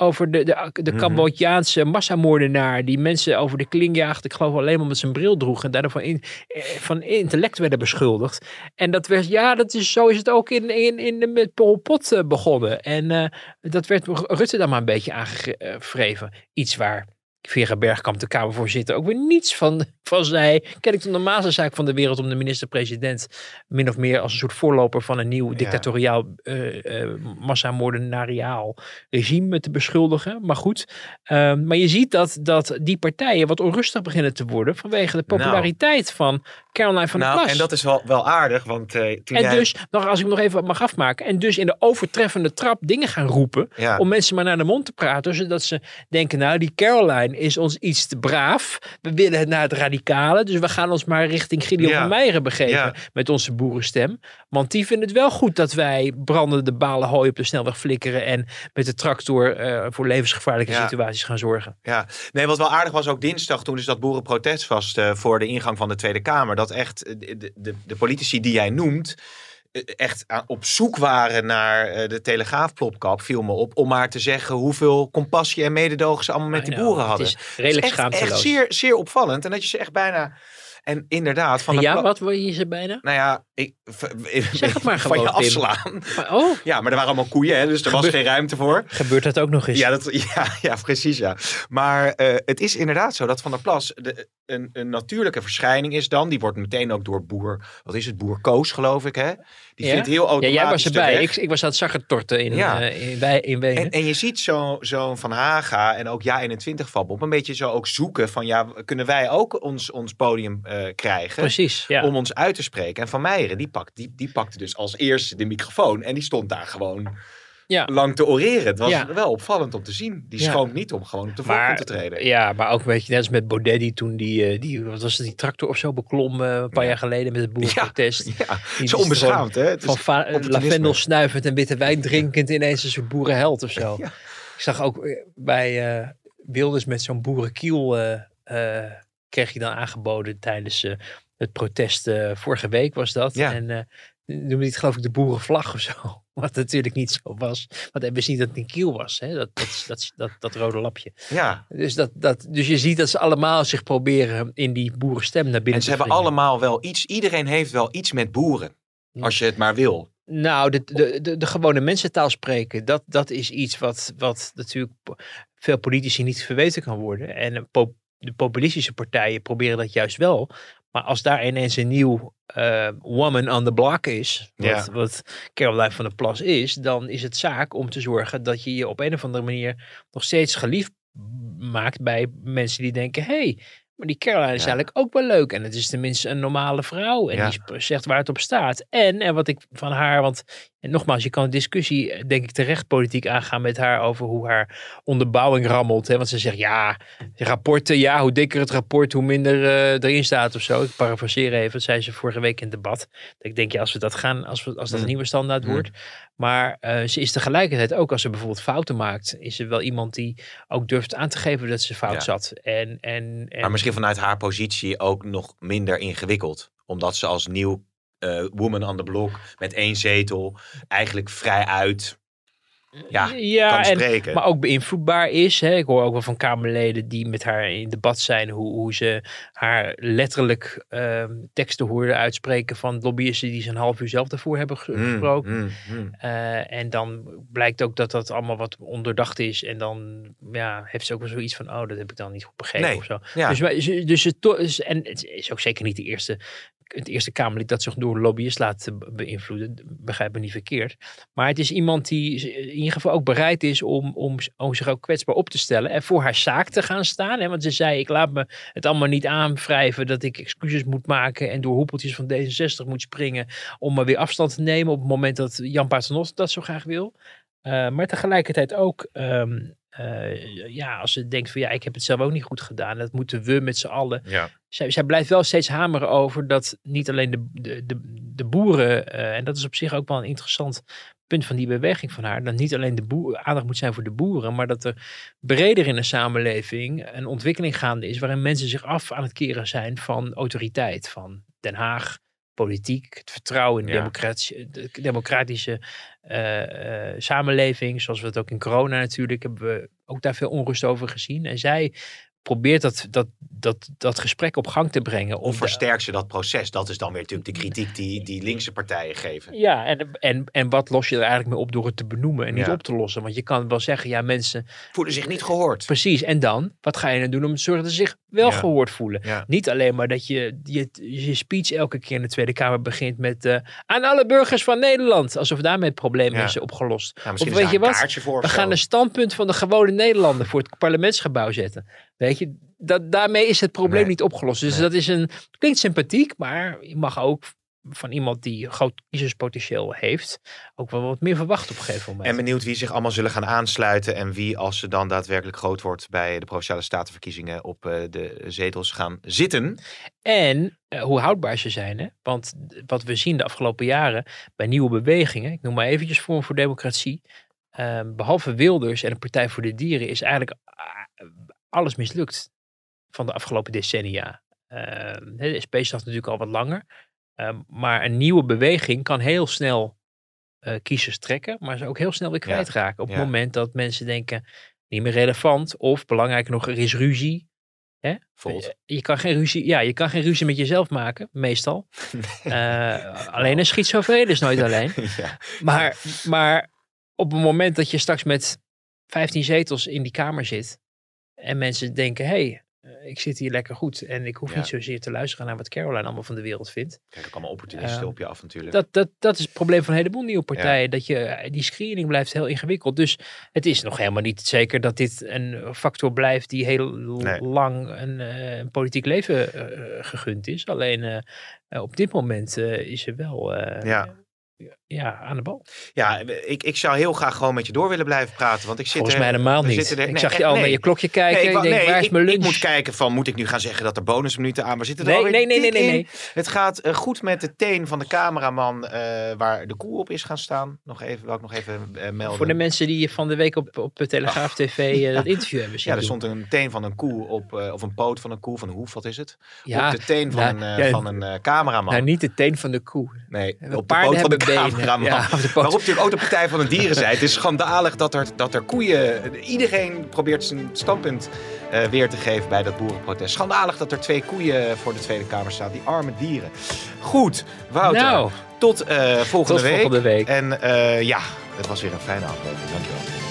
Over de, de, de Mhm. Cambodjaanse massamoordenaar die mensen over de kling jaagde. Ik geloof alleen maar met zijn bril droeg en daardoor van, in, eh, van intellect werden beschuldigd. En dat werd, ja, dat is, zo is het ook in, in, in de, met Pol Pot eh, begonnen. En eh, dat werd Rutte dan maar een beetje aangevreven. Iets waar Vera Bergkamp, de Kamervoorzitter, ook weer niets van, van zei. Ken ik de normaalste zaak van de wereld om de minister-president min of meer als een soort voorloper van een nieuw dictatoriaal, eh eh massamoordenariaal regime te beschuldigen. Maar goed, ehm, maar je ziet dat, dat die partijen wat onrustig beginnen te worden vanwege de populariteit van Caroline van der Nou, Plas. en dat is wel, wel aardig, want eh, toen En jij... dus, nog, als ik nog even mag afmaken, en dus in de overtreffende trap dingen gaan roepen Ja. om mensen maar naar de mond te praten, zodat ze denken, nou die Caroline is ons iets te braaf, we willen het naar het radicale, dus we gaan ons maar richting Gideon Ja. van Meijeren begeven Ja. met onze boerenstem. Want die vinden het wel goed dat wij brandende balen hooi op de snelweg flikkeren en met de tractor eh, voor levensgevaarlijke situaties gaan zorgen. Ja, nee, wat wel aardig was ook dinsdag toen dus dat boerenprotest was eh, voor de ingang van de Tweede Kamer. Dat echt eh, de, de, de politici die jij noemt eh, echt op zoek waren naar eh, de telegraafplopkap, viel me op, om maar te zeggen hoeveel compassie en mededogen ze allemaal met die boeren het hadden. is redelijk echt, echt zeer, zeer opvallend. En dat je ze echt bijna... En inderdaad, van ja, wat wil je ze bijna? Nou ja, ik, Zeg het maar van je gewoon, afslaan. Maar, oh, Ja, maar er waren allemaal koeien, hè, dus er was geen ruimte voor. gebeurt dat ook nog eens? Ja, dat, ja, ja, precies. Ja. Maar eh, het is inderdaad zo dat Van der Plas de, een, een natuurlijke verschijning is dan. Die wordt meteen ook door boer, wat is het, boer Koos geloof ik hè? Die Ja? vindt heel Ja, automatisch jij was erbij. Ik, ik was aan het zaggertorten in, Ja. eh, in, bij, in Wenen. En, en je ziet zo'n zo Van Haga en ook Ja 21 van op een beetje zo ook zoeken van ja, kunnen wij ook ons, ons podium eh, krijgen? Precies, ja. Om ons uit te spreken. En Van Meijeren, die, pakt, die, die pakte dus als eerste de microfoon. En die stond daar gewoon Ja. lang te oreren. Het was Ja. wel opvallend om te zien. Die Ja. niet om gewoon op de voorgrond te treden. Ja, maar ook weet je, net als met Baudet die toen die, eh, die, wat was het, die tractor of zo beklom eh, een paar Ja. jaar geleden met het boerenprotest. Ja, Die zo onbeschaamd hè? Het Van lavendel snuivend en witte wijn drinkend ineens een soort boerenheld of zo. Ik zag ook eh, bij eh, Wilders met zo'n boerenkiel eh, eh, kreeg je dan aangeboden tijdens eh, het protest. eh, vorige week was dat. Ja. En eh noemde het geloof ik de boerenvlag of zo. Wat natuurlijk niet zo was. Want wist niet dat het een kiel was. Hè? Dat, dat, dat, dat, dat rode lapje. Ja, Dus, dat, dat, dus je ziet dat ze allemaal zich proberen in die boerenstem naar binnen en ze te hebben allemaal wel iets. Iedereen heeft wel iets met boeren. Als je het maar wil. Nou, de, de, de, de gewone mensentaal spreken, dat, dat is iets wat, wat natuurlijk veel politici niet verweten kan worden. En de populistische partijen proberen dat juist wel. Maar als daar ineens een nieuw eh, woman on the block is, wat, Ja. wat Caroline van der Plas is, dan is het zaak om te zorgen dat je je op een of andere manier nog steeds geliefd maakt bij mensen die denken, hey, maar die Caroline is Ja. eigenlijk ook wel leuk. En het is tenminste een normale vrouw. En Ja. die zegt waar het op staat. En, en wat ik van haar, want en nogmaals, je kan een discussie, eh, denk ik, terecht politiek aangaan met haar over hoe haar onderbouwing rammelt. Hè? Want ze zegt, ja, rapporten, ja, hoe dikker het rapport, hoe minder eh, erin staat of zo. Ik parafraseer even, dat zei ze vorige week in het debat. Ik denk, ja, als we dat gaan, als, we, als dat een Hmm. nieuwe standaard Hmm. wordt. Maar eh, ze is tegelijkertijd ook, als ze bijvoorbeeld fouten maakt, is ze wel iemand die ook durft aan te geven dat ze fout Ja. zat. En, en, en Maar misschien vanuit haar positie ook nog minder ingewikkeld. Omdat ze als nieuw eh, woman on the block met één zetel eigenlijk vrij uit ja, ja, kan en, spreken. maar ook beïnvloedbaar is. Hè. Ik hoor ook wel van Kamerleden die met haar in debat zijn, hoe, hoe ze haar letterlijk ehm, teksten hoorden uitspreken van lobbyisten die ze een half uur zelf daarvoor hebben Mm, gesproken. mm, mm. Eh, en dan blijkt ook dat dat allemaal wat onderdacht is. En dan ja, heeft ze ook wel zoiets van, oh, dat heb ik dan niet goed begrepen Nee, of zo. ja. Dus, dus het, is- en het is ook zeker niet de eerste, het eerste Kamerlid dat zich door lobbyisten laat eh, be- beïnvloeden. Begrijp me niet verkeerd. Maar het is iemand die in ieder geval ook bereid is om, om, om zich ook kwetsbaar op te stellen. En voor haar zaak te gaan staan. Want ze zei, ik laat me het allemaal niet aanwrijven dat ik excuses moet maken. En door hoepeltjes van D66 moet springen om maar weer afstand te nemen op het moment dat Jan Paternotte dat zo graag wil. Eh, maar tegelijkertijd ook, ehm, eh, ja, als ze denkt van ja, ik heb het zelf ook niet goed gedaan. Dat moeten we met z'n allen. Ja. Zij, zij blijft wel steeds hameren over dat niet alleen de, de, de, de boeren, eh, en dat is op zich ook wel een interessant punt van die beweging van haar, dat niet alleen de boer, aandacht moet zijn voor de boeren, maar dat er breder in de samenleving een ontwikkeling gaande is waarin mensen zich af aan het keren zijn van autoriteit, van Den Haag, politiek, het vertrouwen in de Ja. democratische, de democratische eh, eh, samenleving, zoals we het ook in corona natuurlijk, hebben we ook daar veel onrust over gezien. En zij probeert dat, dat, dat, dat gesprek op gang te brengen. Of versterkt ze dat proces? Dat is dan weer natuurlijk de kritiek die, die linkse partijen geven. Ja, en, en, en wat los je er eigenlijk mee op door het te benoemen en niet Ja. op te lossen? Want je kan wel zeggen, ja, mensen, Voelen zich niet gehoord. precies. En dan? Wat ga je dan doen om te zorgen dat ze zich wel Ja. gehoord voelen? Ja. Niet alleen maar dat je, je je speech elke keer in de Tweede Kamer begint met eh, aan alle burgers van Nederland. Alsof daarmee het probleem is opgelost. Of weet je wat? We gaan een standpunt van de gewone Nederlander voor het parlementsgebouw zetten. Weet je, dat, daarmee is het probleem Nee. niet opgelost. Dus Nee. dat is een, klinkt sympathiek, maar je mag ook van iemand die groot kiezerspotentieel heeft, ook wel wat meer verwachten op een gegeven moment. En benieuwd wie zich allemaal zullen gaan aansluiten. En wie, als ze dan daadwerkelijk groot wordt bij de Provinciale Statenverkiezingen, op eh, de zetels gaan zitten. En eh, hoe houdbaar ze zijn. Hè? Want wat we zien de afgelopen jaren bij nieuwe bewegingen, ik noem maar eventjes Forum voor Democratie, eh, behalve Wilders en de Partij voor de Dieren, is eigenlijk ah, alles mislukt van de afgelopen decennia. Eh, hè, de SP staat natuurlijk al wat langer. eh, maar een nieuwe beweging kan heel snel eh, kiezers trekken, maar ze ook heel snel weer kwijtraken. Op het moment dat mensen denken, niet meer relevant, of belangrijker nog, er is ruzie. Hè? Bijvoorbeeld. Je kan geen ruzie, ja, je kan geen ruzie met jezelf maken, meestal. Eh, alleen een schizofreen is nooit alleen. ja. Maar, maar op het moment dat je straks met 15 zetels in die kamer zit en mensen denken, hé, hey, eh, ik zit hier lekker goed en ik hoef Ja. niet zozeer te luisteren naar wat Caroline allemaal van de wereld vindt. Kijk ook allemaal opportunisten Ehm, op je af natuurlijk. Dat, dat, dat is het probleem van een heleboel nieuwe partijen. Dat je, die screening blijft heel ingewikkeld. Dus het is nog helemaal niet zeker dat dit een factor blijft die heel Nee. lang een, eh, een politiek leven eh, gegund is. Alleen eh, eh, op dit moment eh, is er wel eh, Ja. Ja, aan de bal. Ja, ik, ik zou heel graag gewoon met je door willen blijven praten. Want ik zit Volgens er- mij helemaal niet. er- ik nee, zag je al nee. naar je klokje kijken. Nee, ik denk, waar is mijn lunch? ik moet kijken van, moet ik nu gaan zeggen dat er bonusminuten aan, maar zitten er Nee, nee, nee, nee, nee. Het gaat eh, goed met de teen van de cameraman eh, waar de koe op is gaan staan. Nog even, wil ik nog even eh, melden. Voor de mensen die van de week op, op Telegraaf TV eh, dat interview hebben zien ja, er doen. stond een teen van een koe op, of een poot van een koe, van een hoef, wat is het? Ja, op de teen van nou, een, ja, van een cameraman. Nou, niet de teen van de koe. nee, op de poot van de Ja. Waarop natuurlijk ook de Partij van de Dieren zei. Het is schandalig dat er, dat er koeien... Iedereen probeert zijn standpunt eh, weer te geven bij dat boerenprotest. Schandalig dat er twee koeien voor de Tweede Kamer staan. Die arme dieren. Goed, Wouter. Nou, tot eh, volgende, tot week. volgende week. En eh, ja, het was weer een fijne aflevering. Dankjewel.